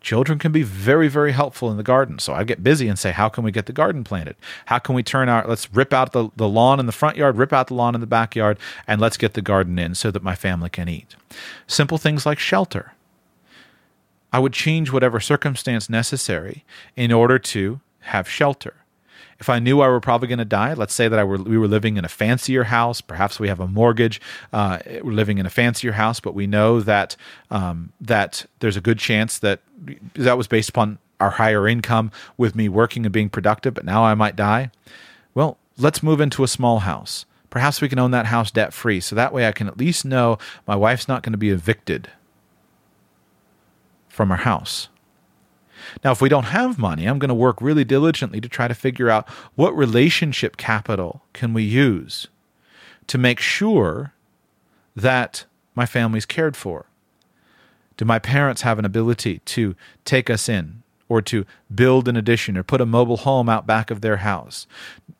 Children can be very, very helpful in the garden. So I get busy and say, how can we get the garden planted? How can we turn our, let's rip out the, the lawn in the front yard, rip out the lawn in the backyard, and let's get the garden in so that my family can eat. Simple things like shelter. I would change whatever circumstance necessary in order to have shelter. If I knew I were probably going to die, let's say that I were we were living in a fancier house, perhaps we have a mortgage, uh, we're living in a fancier house, but we know that um, that there's a good chance that that was based upon our higher income with me working and being productive, but now I might die. Well, let's move into a small house. Perhaps we can own that house debt free, so that way I can at least know my wife's not going to be evicted from our house. Now, if we don't have money, I'm going to work really diligently to try to figure out what relationship capital can we use to make sure that my family's cared for. Do my parents have an ability to take us in or to build an addition or put a mobile home out back of their house?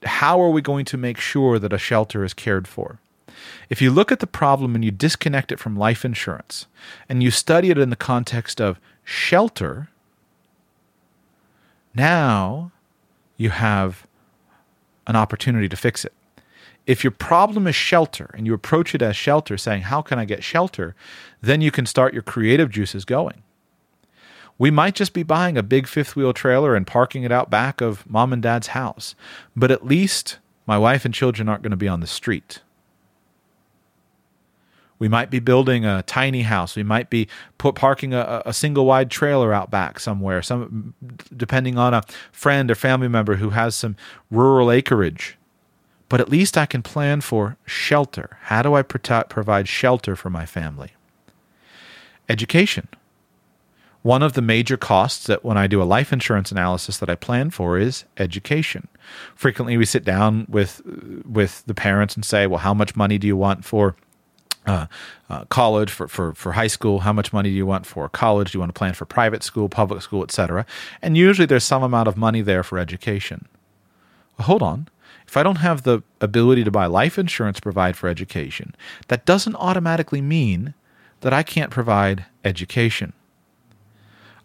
How are we going to make sure that a shelter is cared for? If you look at the problem and you disconnect it from life insurance and you study it in the context of shelter, now you have an opportunity to fix it. If your problem is shelter and you approach it as shelter, saying, How can I get shelter? then you can start your creative juices going. We might just be buying a big fifth wheel trailer and parking it out back of mom and dad's house, but at least my wife and children aren't going to be on the street. We might be building a tiny house. We might be put parking a, a single wide trailer out back somewhere. Some depending on a friend or family member who has some rural acreage. But at least I can plan for shelter. How do I protect, provide shelter for my family? Education. One of the major costs that when I do a life insurance analysis that I plan for is education. Frequently we sit down with with the parents and say, "Well, how much money do you want for uh, uh, college for, for, for high school how much money do you want for college? Do you want to plan for private school public school etc and usually there's some amount of money there for education. Well, hold on. If i don't have the ability to buy life insurance provide for education that doesn't automatically mean that i can't provide education.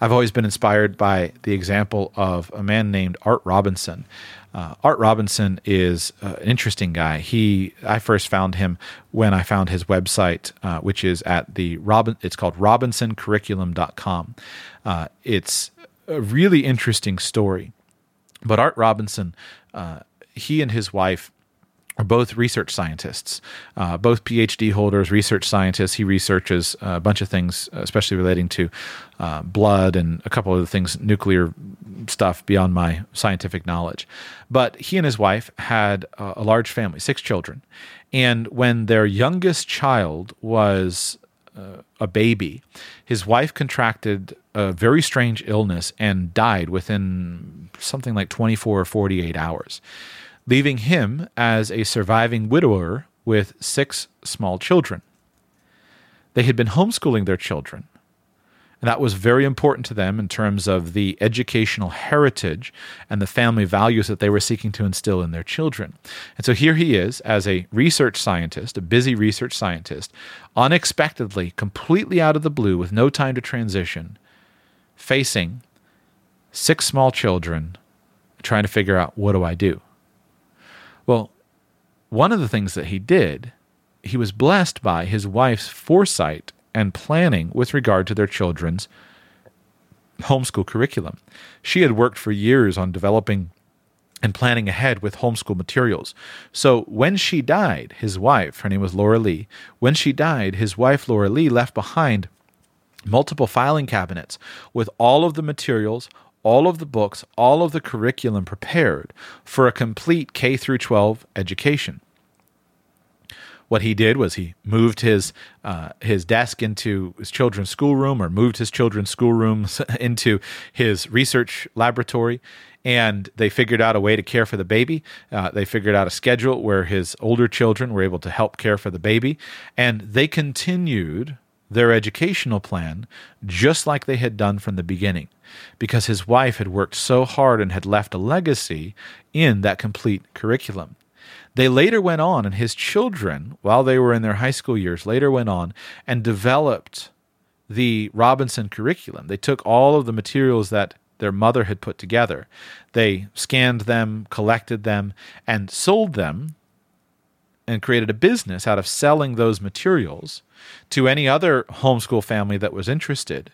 I've always been inspired by the example of a man named Art Robinson. Uh, Art Robinson is uh, an interesting guy. He I first found him when I found his website, uh, which is at the Robin. It's called RobinsonCurriculum.com. Uh, it's a really interesting story. But Art Robinson, uh, he and his wife are both research scientists, uh, both PhD holders, research scientists. He researches a bunch of things, especially relating to uh, blood and a couple of things, nuclear stuff beyond my scientific knowledge. But he and his wife had a large family, six children. And when their youngest child was uh, a baby, his wife contracted a very strange illness and died within something like 24 or 48 hours leaving him as a surviving widower with six small children. They had been homeschooling their children, and that was very important to them in terms of the educational heritage and the family values that they were seeking to instill in their children. And so here he is as a research scientist, a busy research scientist, unexpectedly, completely out of the blue, with no time to transition, facing six small children, trying to figure out what do I do? Well, one of the things that he did, he was blessed by his wife's foresight and planning with regard to their children's homeschool curriculum. She had worked for years on developing and planning ahead with homeschool materials. So when she died, his wife, her name was Laurelee, when she died, his wife, Laurelee, left behind multiple filing cabinets with all of the materials, all of the books, all of the curriculum prepared for a complete K through 12 education. What he did was he moved his uh, his desk into his children's schoolroom, or moved his children's schoolrooms into his research laboratory, and they figured out a way to care for the baby. Uh, they figured out a schedule where his older children were able to help care for the baby, and they continued their educational plan just like they had done from the beginning because his wife had worked so hard and had left a legacy in that complete curriculum. They later went on, and his children, while they were in their high school years, later went on and developed the Robinson curriculum. They took all of the materials that their mother had put together, they scanned them, collected them, and sold them and created a business out of selling those materials to any other homeschool family that was interested.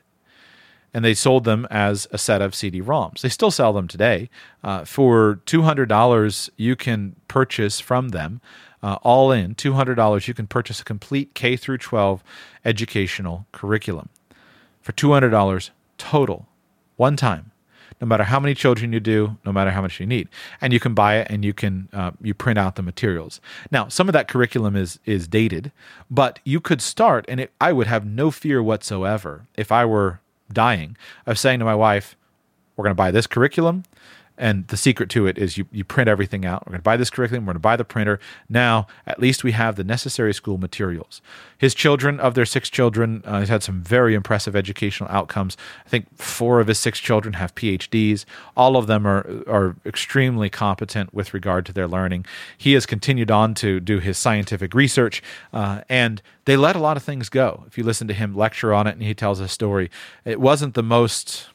And they sold them as a set of CD ROMs. They still sell them today. Uh, for $200, you can purchase from them, uh, all in, $200, you can purchase a complete K through 12 educational curriculum for $200 total, one time no matter how many children you do, no matter how much you need, and you can buy it and you can uh, you print out the materials. Now, some of that curriculum is is dated, but you could start, and it, I would have no fear whatsoever if I were dying of saying to my wife, "We're going to buy this curriculum." And the secret to it is you, you print everything out. We're going to buy this curriculum. We're going to buy the printer. Now, at least we have the necessary school materials. His children, of their six children, uh, he's had some very impressive educational outcomes. I think four of his six children have PhDs. All of them are, are extremely competent with regard to their learning. He has continued on to do his scientific research, uh, and they let a lot of things go. If you listen to him lecture on it and he tells a story, it wasn't the most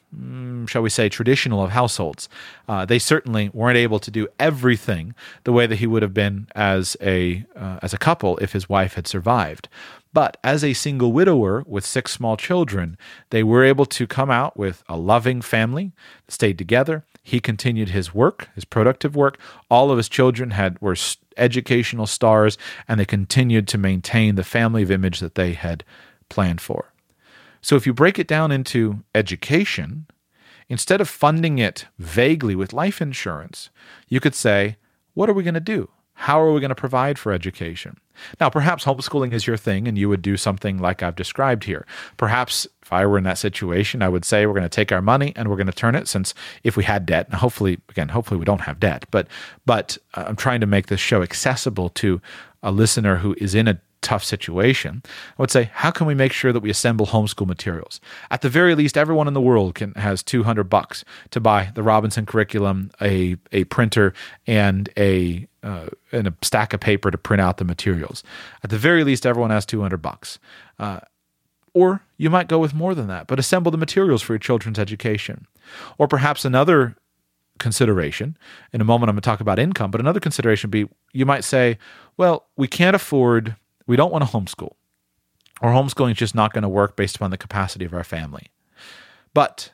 shall we say, traditional of households. Uh, they certainly weren't able to do everything the way that he would have been as a uh, as a couple if his wife had survived. But as a single widower with six small children, they were able to come out with a loving family, stayed together. He continued his work, his productive work. All of his children had were educational stars, and they continued to maintain the family of image that they had planned for. So if you break it down into education, instead of funding it vaguely with life insurance, you could say, what are we going to do? How are we going to provide for education? Now, perhaps homeschooling is your thing and you would do something like I've described here. Perhaps if I were in that situation, I would say we're going to take our money and we're going to turn it since if we had debt, and hopefully, again, hopefully we don't have debt, but, but uh, I'm trying to make this show accessible to a listener who is in a tough situation, I would say, how can we make sure that we assemble homeschool materials? At the very least, everyone in the world can has 200 bucks to buy the Robinson curriculum, a, a printer, and a uh, and a stack of paper to print out the materials. At the very least, everyone has 200 bucks. Uh, or you might go with more than that, but assemble the materials for your children's education. Or perhaps another consideration. In a moment, I'm going to talk about income, but another consideration would be you might say, well, we can't afford we don't want to homeschool, or homeschooling is just not going to work based upon the capacity of our family. But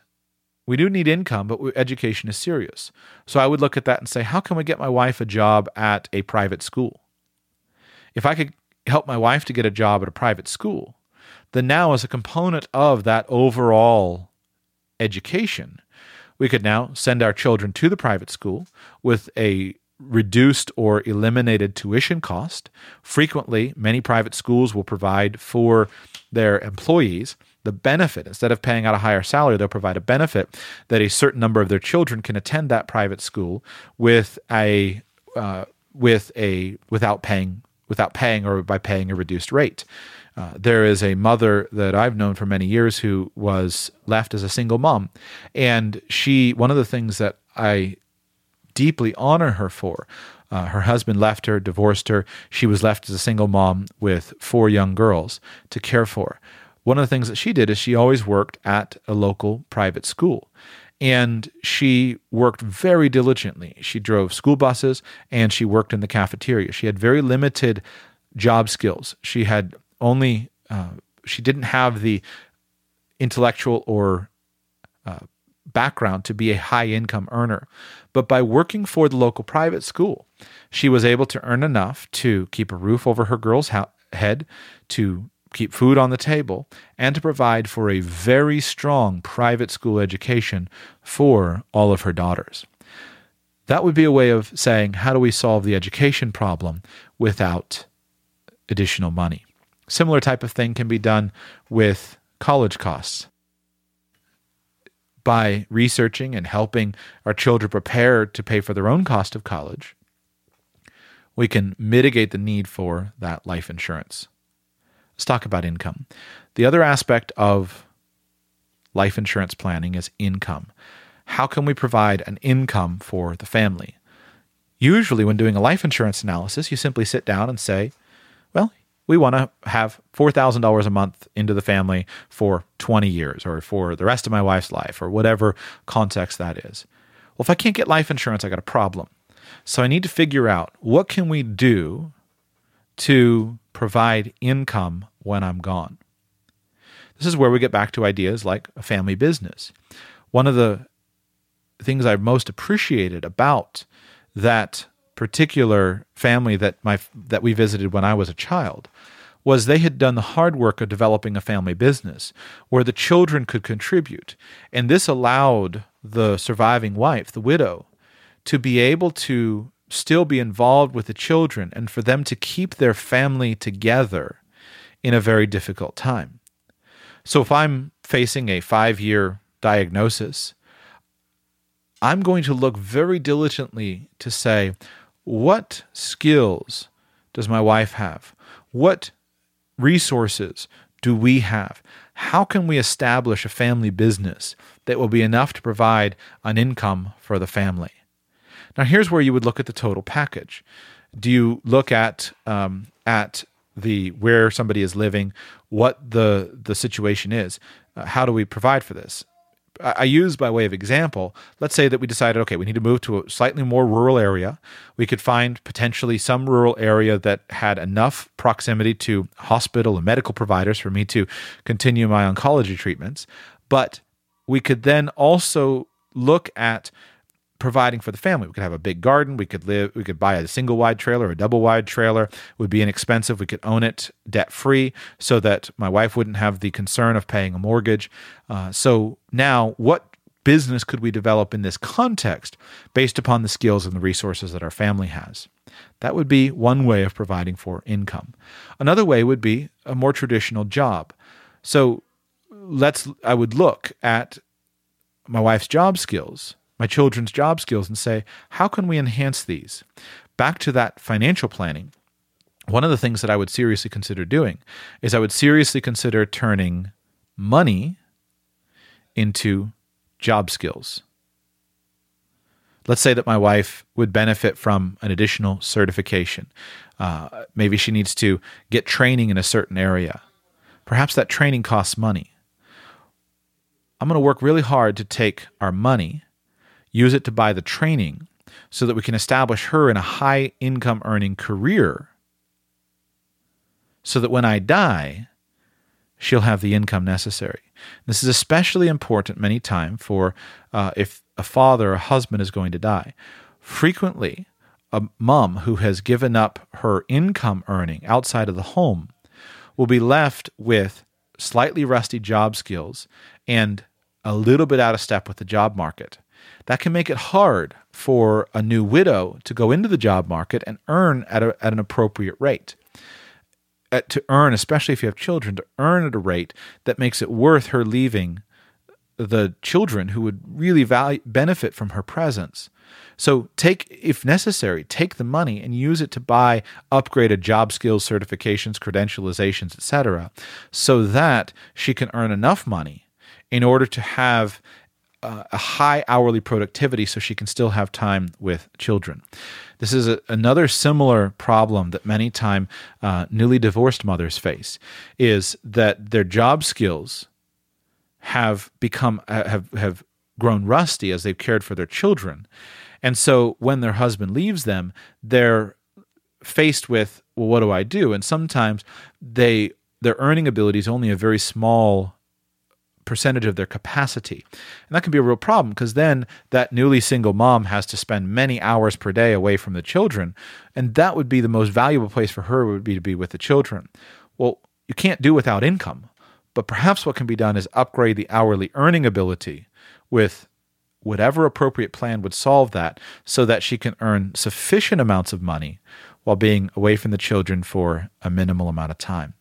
we do need income, but education is serious. So I would look at that and say, how can we get my wife a job at a private school? If I could help my wife to get a job at a private school, then now, as a component of that overall education, we could now send our children to the private school with a reduced or eliminated tuition cost. Frequently, many private schools will provide for their employees the benefit instead of paying out a higher salary they'll provide a benefit that a certain number of their children can attend that private school with a uh, with a without paying without paying or by paying a reduced rate. Uh, there is a mother that I've known for many years who was left as a single mom, and she one of the things that I deeply honor her for. Uh, her husband left her, divorced her. She was left as a single mom with four young girls to care for. One of the things that she did is she always worked at a local private school. And she worked very diligently. She drove school buses and she worked in the cafeteria. She had very limited job skills. She had only, uh, she didn't have the intellectual or uh, background to be a high income earner. But by working for the local private school, she was able to earn enough to keep a roof over her girl's head, to keep food on the table, and to provide for a very strong private school education for all of her daughters. That would be a way of saying, how do we solve the education problem without additional money? Similar type of thing can be done with college costs by researching and helping our children prepare to pay for their own cost of college, we can mitigate the need for that life insurance. Let's talk about income. The other aspect of life insurance planning is income. How can we provide an income for the family? Usually, when doing a life insurance analysis, you simply sit down and say, we want to have $4,000 a month into the family for 20 years or for the rest of my wife's life or whatever context that is. Well, if I can't get life insurance, I got a problem. So I need to figure out what can we do to provide income when I'm gone. This is where we get back to ideas like a family business. One of the things I've most appreciated about that particular family that my that we visited when I was a child was they had done the hard work of developing a family business where the children could contribute and this allowed the surviving wife the widow to be able to still be involved with the children and for them to keep their family together in a very difficult time. So if I'm facing a 5-year diagnosis, I'm going to look very diligently to say what skills does my wife have? What resources do we have? How can we establish a family business that will be enough to provide an income for the family? Now, here's where you would look at the total package. Do you look at um, at the where somebody is living, what the the situation is? Uh, how do we provide for this? I use by way of example, let's say that we decided, okay, we need to move to a slightly more rural area. We could find potentially some rural area that had enough proximity to hospital and medical providers for me to continue my oncology treatments. But we could then also look at providing for the family. We could have a big garden. We could live. We could buy a single wide trailer, a double wide trailer. It would be inexpensive. We could own it debt free, so that my wife wouldn't have the concern of paying a mortgage. Uh, so now, what business could we develop in this context based upon the skills and the resources that our family has? That would be one way of providing for income. Another way would be a more traditional job. So let's I would look at my wife's job skills my children's job skills and say, how can we enhance these? Back to that financial planning. One of the things that I would seriously consider doing is I would seriously consider turning money into job skills. Let's say that my wife would benefit from an additional certification. Uh, maybe she needs to get training in a certain area. Perhaps that training costs money. I'm going to work really hard to take our money use it to buy the training so that we can establish her in a high income earning career so that when I die, she'll have the income necessary. This is especially important many times for uh, if a father or a husband is going to die. Frequently, a mom who has given up her income earning outside of the home will be left with slightly rusty job skills and a little bit out of step with the job market that can make it hard for a new widow to go into the job market and earn at, a, at an appropriate rate. Uh, to earn, especially if you have children, to earn at a rate that makes it worth her leaving the children who would really value, benefit from her presence. So take, if necessary, take the money and use it to buy upgraded job skills, certifications, credentializations, etc., so that she can earn enough money in order to have uh, a high hourly productivity so she can still have time with children. This is a, another similar problem that many time uh, newly divorced mothers face is that their job skills have become have have grown rusty as they've cared for their children. And so when their husband leaves them, they're faced with, well, what do I do? And sometimes they their earning ability is only a very small percentage of their capacity. And that can be a real problem because then that newly single mom has to spend many hours per day away from the children. And that would be the most valuable place for her would be to be with the children. Well, you can't do without income. But perhaps what can be done is upgrade the hourly earning ability with whatever appropriate plan would solve that so that she can earn sufficient amounts of money while being away from the children for a minimal amount of time.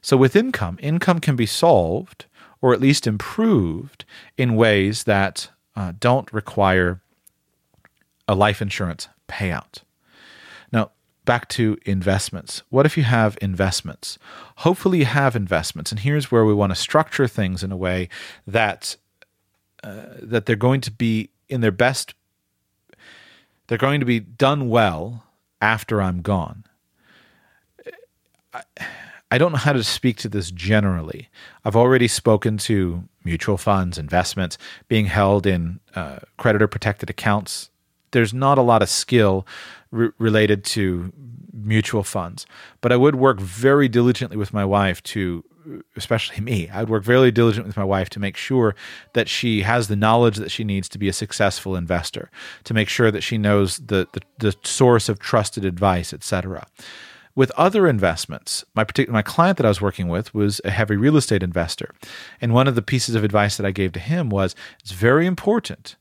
So, with income, income can be solved or at least improved in ways that uh, don't require a life insurance payout. Now, back to investments. What if you have investments? Hopefully, you have investments, and here's where we want to structure things in a way that uh, that they're going to be in their best. They're going to be done well after I'm gone. I, I don't know how to speak to this generally. I've already spoken to mutual funds, investments being held in uh, creditor protected accounts. There's not a lot of skill re- related to mutual funds, but I would work very diligently with my wife to, especially me, I would work very diligently with my wife to make sure that she has the knowledge that she needs to be a successful investor, to make sure that she knows the, the, the source of trusted advice, etc. With other investments, my particular my client that I was working with was a heavy real estate investor, and one of the pieces of advice that I gave to him was it's very important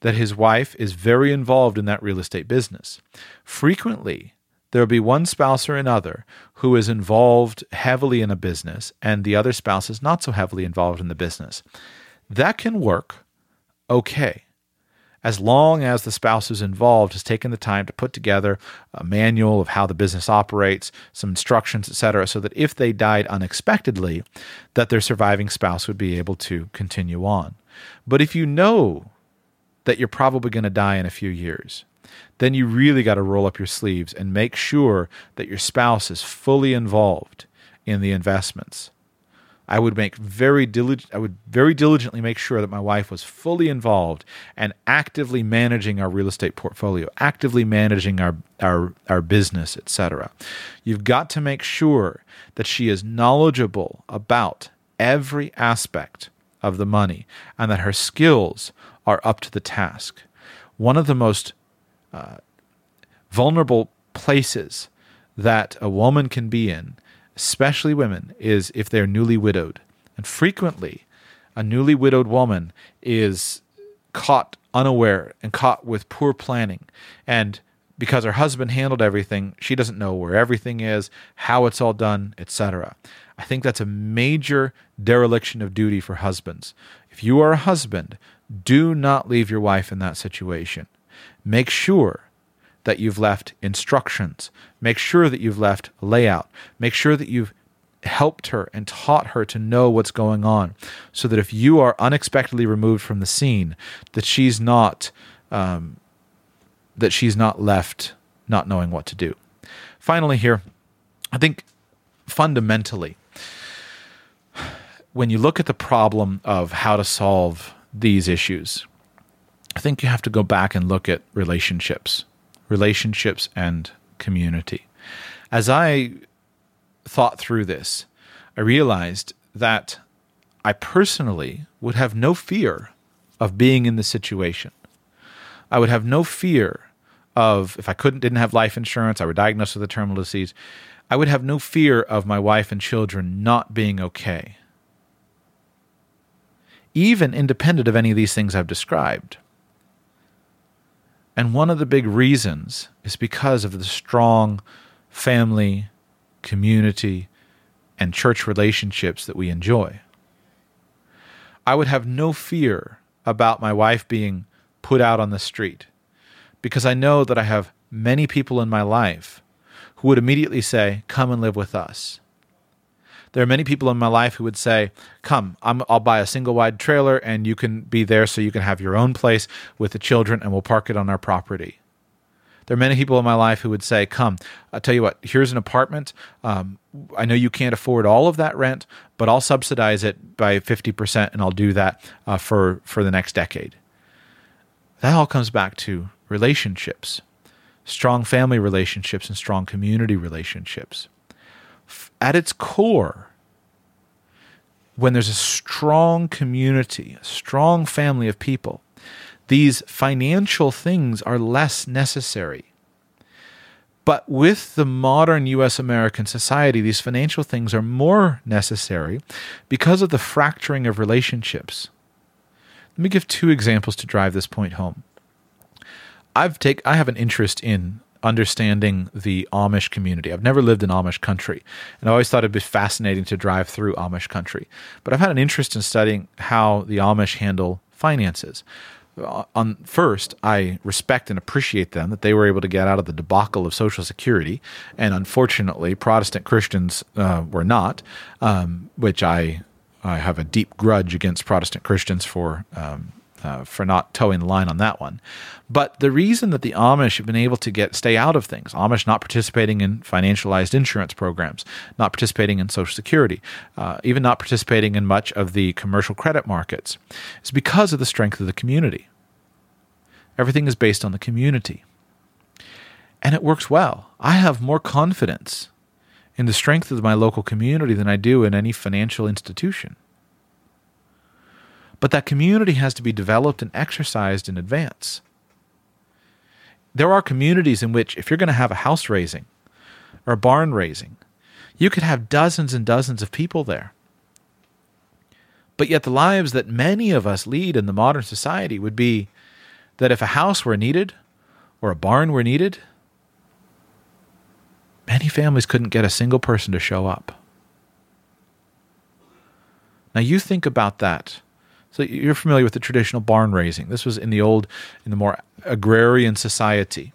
that his wife is very involved in that real estate business. Frequently, there will be one spouse or another who is involved heavily in a business, and the other spouse is not so heavily involved in the business. That can work okay as long as the spouse who's involved has taken the time to put together a manual of how the business operates, some instructions, etc., so that if they died unexpectedly, that their surviving spouse would be able to continue on. But if you know that you're probably going to die in a few years, then you really got to roll up your sleeves and make sure that your spouse is fully involved in the investments I would make very diligent I would very diligently make sure that my wife was fully involved and actively managing our real estate portfolio, actively managing our our our business, etc. You've got to make sure that she is knowledgeable about every aspect of the money and that her skills are up to the task. One of the most uh, vulnerable places that a woman can be in especially women, is if they're newly widowed. And frequently, a newly widowed woman is caught unaware and caught with poor planning. And because her husband handled everything, she doesn't know where everything is, how it's all done, etc. I think that's a major dereliction of duty for husbands. If you are a husband, do not leave your wife in that situation. Make sure that you've left instructions. Make sure that you've left layout. Make sure that you've helped her and taught her to know what's going on so that if you are unexpectedly removed from the scene that she's not um, that she's not left not knowing what to do finally here i think fundamentally when you look at the problem of how to solve these issues i think you have to go back and look at relationships relationships, and community. As I thought through this, I realized that I personally would have no fear of being in the situation. I would have no fear of if I couldn't didn't have life insurance, I were diagnosed with a terminal disease. I would have no fear of my wife and children not being okay. Even independent of any of these things I've described. And one of the big reasons is because of the strong family, community, and church relationships that we enjoy. I would have no fear about my wife being put out on the street because I know that I have many people in my life who would immediately say, Come and live with us. There are many people in my life who would say, "Come, i will buy a single wide trailer, and you can be there, so you can have your own place with the children, and we'll park it on our property." There are many people in my life who would say, "Come, I'll tell you what. Here's an apartment. Um, I know you can't afford all of that rent, but I'll subsidize it by fifty percent, and I'll do that uh, for for the next decade." That all comes back to relationships, strong family relationships, and strong community relationships at its core, when there's a strong community, a strong family of people, these financial things are less necessary. But with the modern US American society, these financial things are more necessary because of the fracturing of relationships. Let me give two examples to drive this point home. I've take I have an interest in understanding the Amish community. I've never lived in Amish country, and I always thought it'd be fascinating to drive through Amish country. But I've had an interest in studying how the Amish handle finances. uh, on first, I respect and appreciate them that they were able to get out of the debacle of Social Security, and unfortunately, Protestant Christians uh, were not, um, which I I have a deep grudge against Protestant Christians for. Um, uh, for not toeing the line on that one. But the reason that the Amish have been able to get stay out of things, Amish not participating in financialized insurance programs, not participating in Social Security, uh, even not participating in much of the commercial credit markets, is because of the strength of the community. Everything is based on the community. And it works well. I have more confidence in the strength of my local community than I do in any financial institution. But that community has to be developed and exercised in advance. There are communities in which, if you're going to have a house raising or a barn raising, you could have dozens and dozens of people there. But yet, the lives that many of us lead in the modern society would be that if a house were needed or a barn were needed, many families couldn't get a single person to show up. Now, you think about that so you're familiar with the traditional barn raising. This was in the old, in the more agrarian society.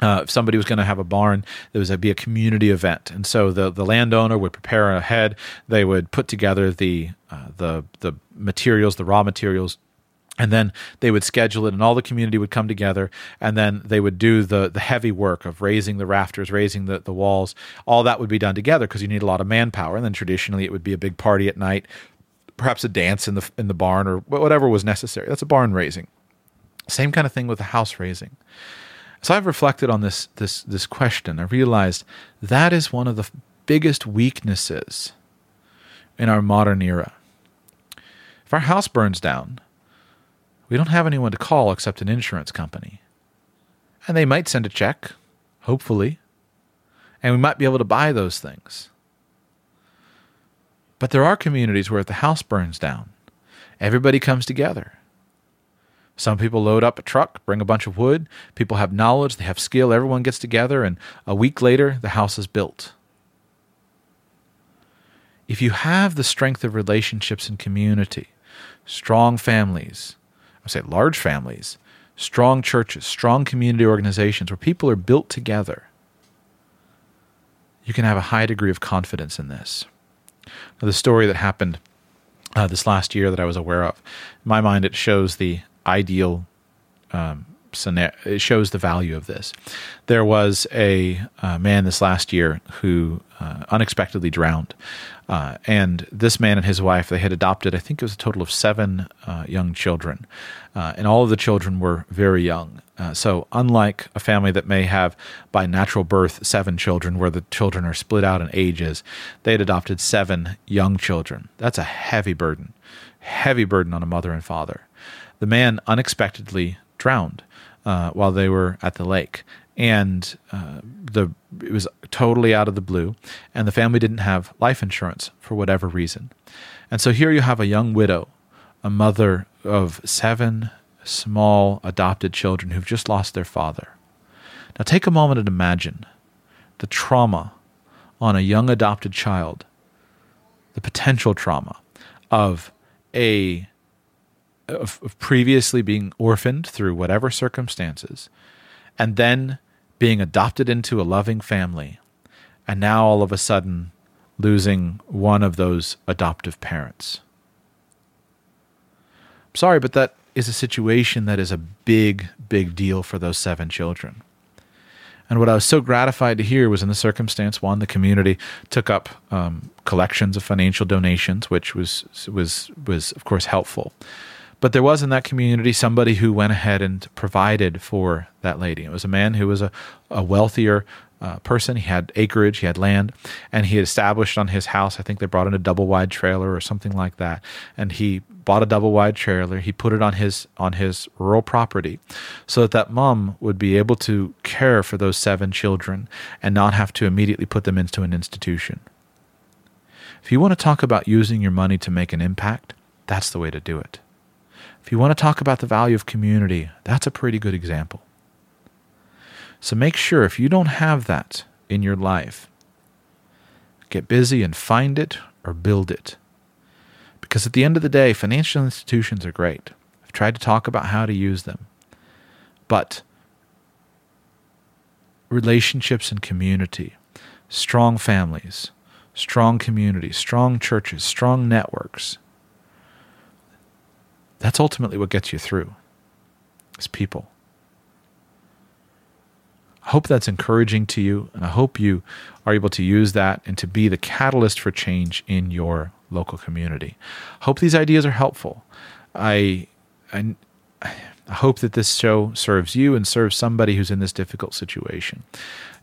Uh, if somebody was going to have a barn, there was a, be a community event, and so the the landowner would prepare ahead. They would put together the uh, the the materials, the raw materials, and then they would schedule it and all the community would come together and then they would do the the heavy work of raising the rafters raising the, the walls all that would be done together because you need a lot of manpower and then traditionally it would be a big party at night perhaps a dance in the in the barn or whatever was necessary. That's a barn raising. Same kind of thing with a house raising. So I've reflected on this this this question. I realized that is one of the biggest weaknesses in our modern era. If our house burns down, we don't have anyone to call except an insurance company. And they might send a check, hopefully, and we might be able to buy those things. But there are communities where if the house burns down, everybody comes together. Some people load up a truck, bring a bunch of wood. People have knowledge, they have skill. Everyone gets together, and a week later, the house is built. If you have the strength of relationships and community, strong families, I say large families, strong churches, strong community organizations where people are built together, you can have a high degree of confidence in this the story that happened uh, this last year that I was aware of. In my mind, it shows the ideal um, scenario. It shows the value of this. There was a uh, man this last year who uh, unexpectedly drowned. Uh, and this man and his wife, they had adopted, I think it was a total of seven uh, young children. Uh, and all of the children were very young. Uh, so, unlike a family that may have by natural birth seven children, where the children are split out in ages, they had adopted seven young children. That's a heavy burden, heavy burden on a mother and father. The man unexpectedly drowned uh, while they were at the lake, and uh, the it was totally out of the blue, and the family didn't have life insurance for whatever reason, and so here you have a young widow, a mother of seven small adopted children who've just lost their father. Now take a moment and imagine the trauma on a young adopted child, the potential trauma of a of, previously being orphaned through whatever circumstances, and then being adopted into a loving family, and now all of a sudden losing one of those adoptive parents. sorry, but that is a situation that is a big, big deal for those seven children. And what I was so gratified to hear was in the circumstance, one, the community took up um, collections of financial donations, which was was was of course helpful. But there was in that community somebody who went ahead and provided for that lady. It was a man who was a, a wealthier uh, person. He had acreage, he had land, and he had established on his house. I think they brought in a double wide trailer or something like that, and he bought a double wide trailer. He put it on his on his rural property, so that that mom would be able to care for those seven children and not have to immediately put them into an institution. If you want to talk about using your money to make an impact, that's the way to do it. If you want to talk about the value of community, that's a pretty good example. So make sure if you don't have that in your life, get busy and find it or build it. Because at the end of the day, financial institutions are great. I've tried to talk about how to use them. But relationships and community, strong families, strong communities, strong churches, strong networks. That's ultimately what gets you through as people. I hope that's encouraging to you, and I hope you are able to use that and to be the catalyst for change in your local community. Hope these ideas are helpful. I, I, I hope that this show serves you and serves somebody who's in this difficult situation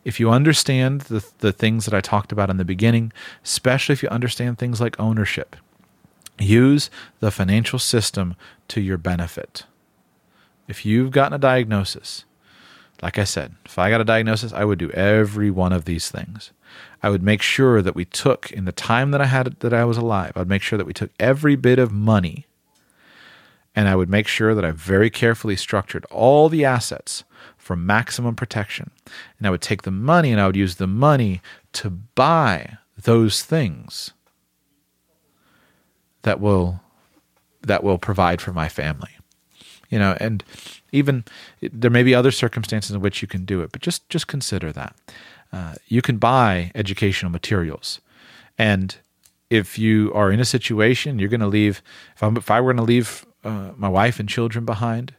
if you understand the, the things that I talked about in the beginning, especially if you understand things like ownership, use the financial system to your benefit. If you've gotten a diagnosis, like I said, if I got a diagnosis, I would do every one of these things. I would make sure that we took in the time that I had that I was alive, I'd make sure that we took every bit of money and I would make sure that I very carefully structured all the assets for maximum protection. And I would take the money and I would use the money to buy those things that will that will provide for my family. You know, and even there may be other circumstances in which you can do it, but just just consider that. Uh, you can buy educational materials, and if you are in a situation, you're going to leave. If, I'm, if I were going to leave uh, my wife and children behind,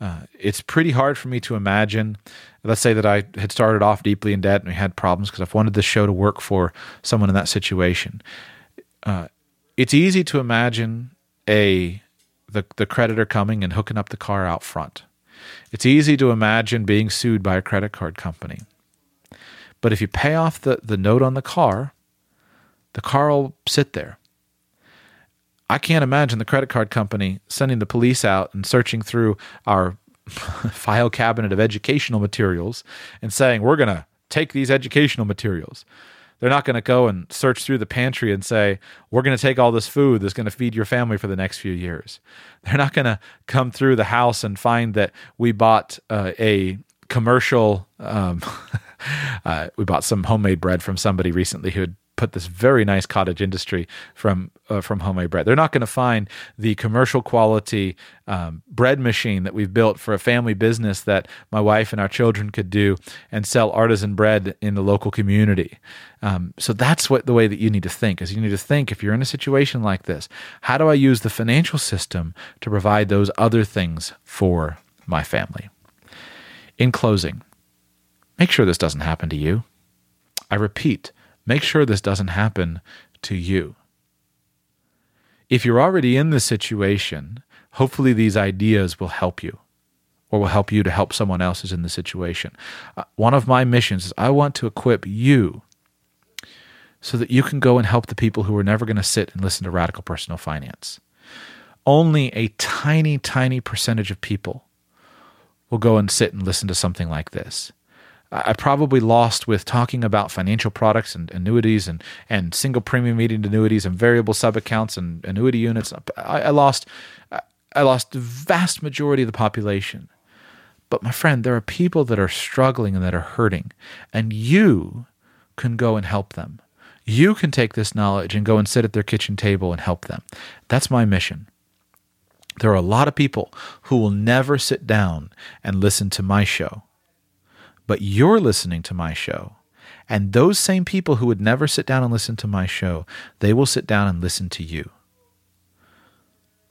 uh, it's pretty hard for me to imagine. Let's say that I had started off deeply in debt and we had problems because I've wanted this show to work for someone in that situation. Uh, it's easy to imagine a the the creditor coming and hooking up the car out front. It's easy to imagine being sued by a credit card company. But if you pay off the, the note on the car, the car will sit there. I can't imagine the credit card company sending the police out and searching through our file cabinet of educational materials and saying, we're going to take these educational materials. They're not going to go and search through the pantry and say, we're going to take all this food that's going to feed your family for the next few years. They're not going to come through the house and find that we bought uh, a commercial, um, uh, we bought some homemade bread from somebody recently who had put this very nice cottage industry from uh, from homemade bread. They're not going to find the commercial quality um, bread machine that we've built for a family business that my wife and our children could do and sell artisan bread in the local community. Um, so that's what the way that you need to think is you need to think if you're in a situation like this, how do I use the financial system to provide those other things for my family? In closing, make sure this doesn't happen to you. I repeat, Make sure this doesn't happen to you. If you're already in this situation, hopefully these ideas will help you or will help you to help someone else who's in the situation. Uh, one of my missions is I want to equip you so that you can go and help the people who are never going to sit and listen to radical personal finance. Only a tiny, tiny percentage of people will go and sit and listen to something like this. I probably lost with talking about financial products and annuities and, and single premium immediate annuities and variable sub accounts and annuity units. I, I lost I lost the vast majority of the population. But my friend, there are people that are struggling and that are hurting, and you can go and help them. You can take this knowledge and go and sit at their kitchen table and help them. That's my mission. There are a lot of people who will never sit down and listen to my show but you're listening to my show. And those same people who would never sit down and listen to my show, they will sit down and listen to you.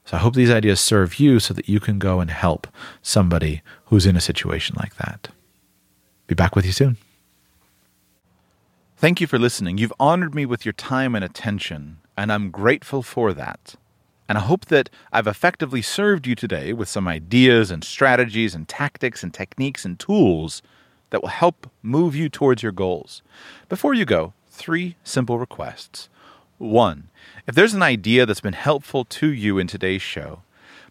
So I hope these ideas serve you so that you can go and help somebody who's in a situation like that. Be back with you soon. Thank you for listening. You've honored me with your time and attention, and I'm grateful for that. And I hope that I've effectively served you today with some ideas and strategies and tactics and techniques and tools that will help move you towards your goals. Before you go, three simple requests. One, if there's an idea that's been helpful to you in today's show,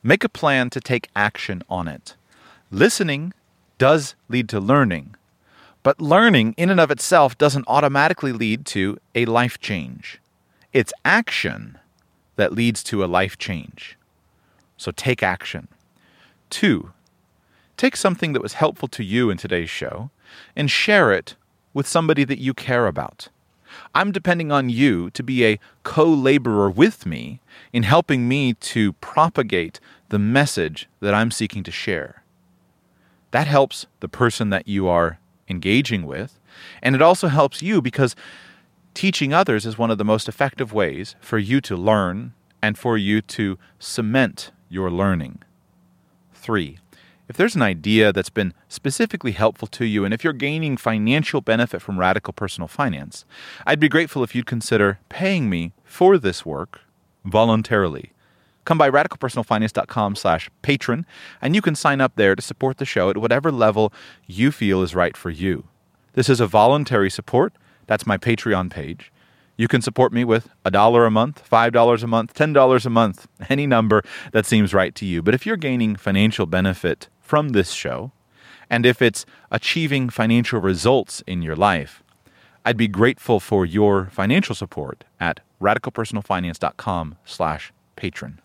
make a plan to take action on it. Listening does lead to learning, but learning in and of itself doesn't automatically lead to a life change. It's action that leads to a life change. So take action. Two, Take something that was helpful to you in today's show and share it with somebody that you care about. I'm depending on you to be a co laborer with me in helping me to propagate the message that I'm seeking to share. That helps the person that you are engaging with, and it also helps you because teaching others is one of the most effective ways for you to learn and for you to cement your learning. Three, if there's an idea that's been specifically helpful to you, and if you're gaining financial benefit from radical personal finance, I'd be grateful if you'd consider paying me for this work voluntarily. Come by radicalpersonalfinance.com slash patron, and you can sign up there to support the show at whatever level you feel is right for you. This is a voluntary support. That's my Patreon page. You can support me with a dollar a month, $5 a month, $10 a month, any number that seems right to you. But if you're gaining financial benefit from this show, and if it's achieving financial results in your life, I'd be grateful for your financial support at radicalpersonalfinance.com slash patron.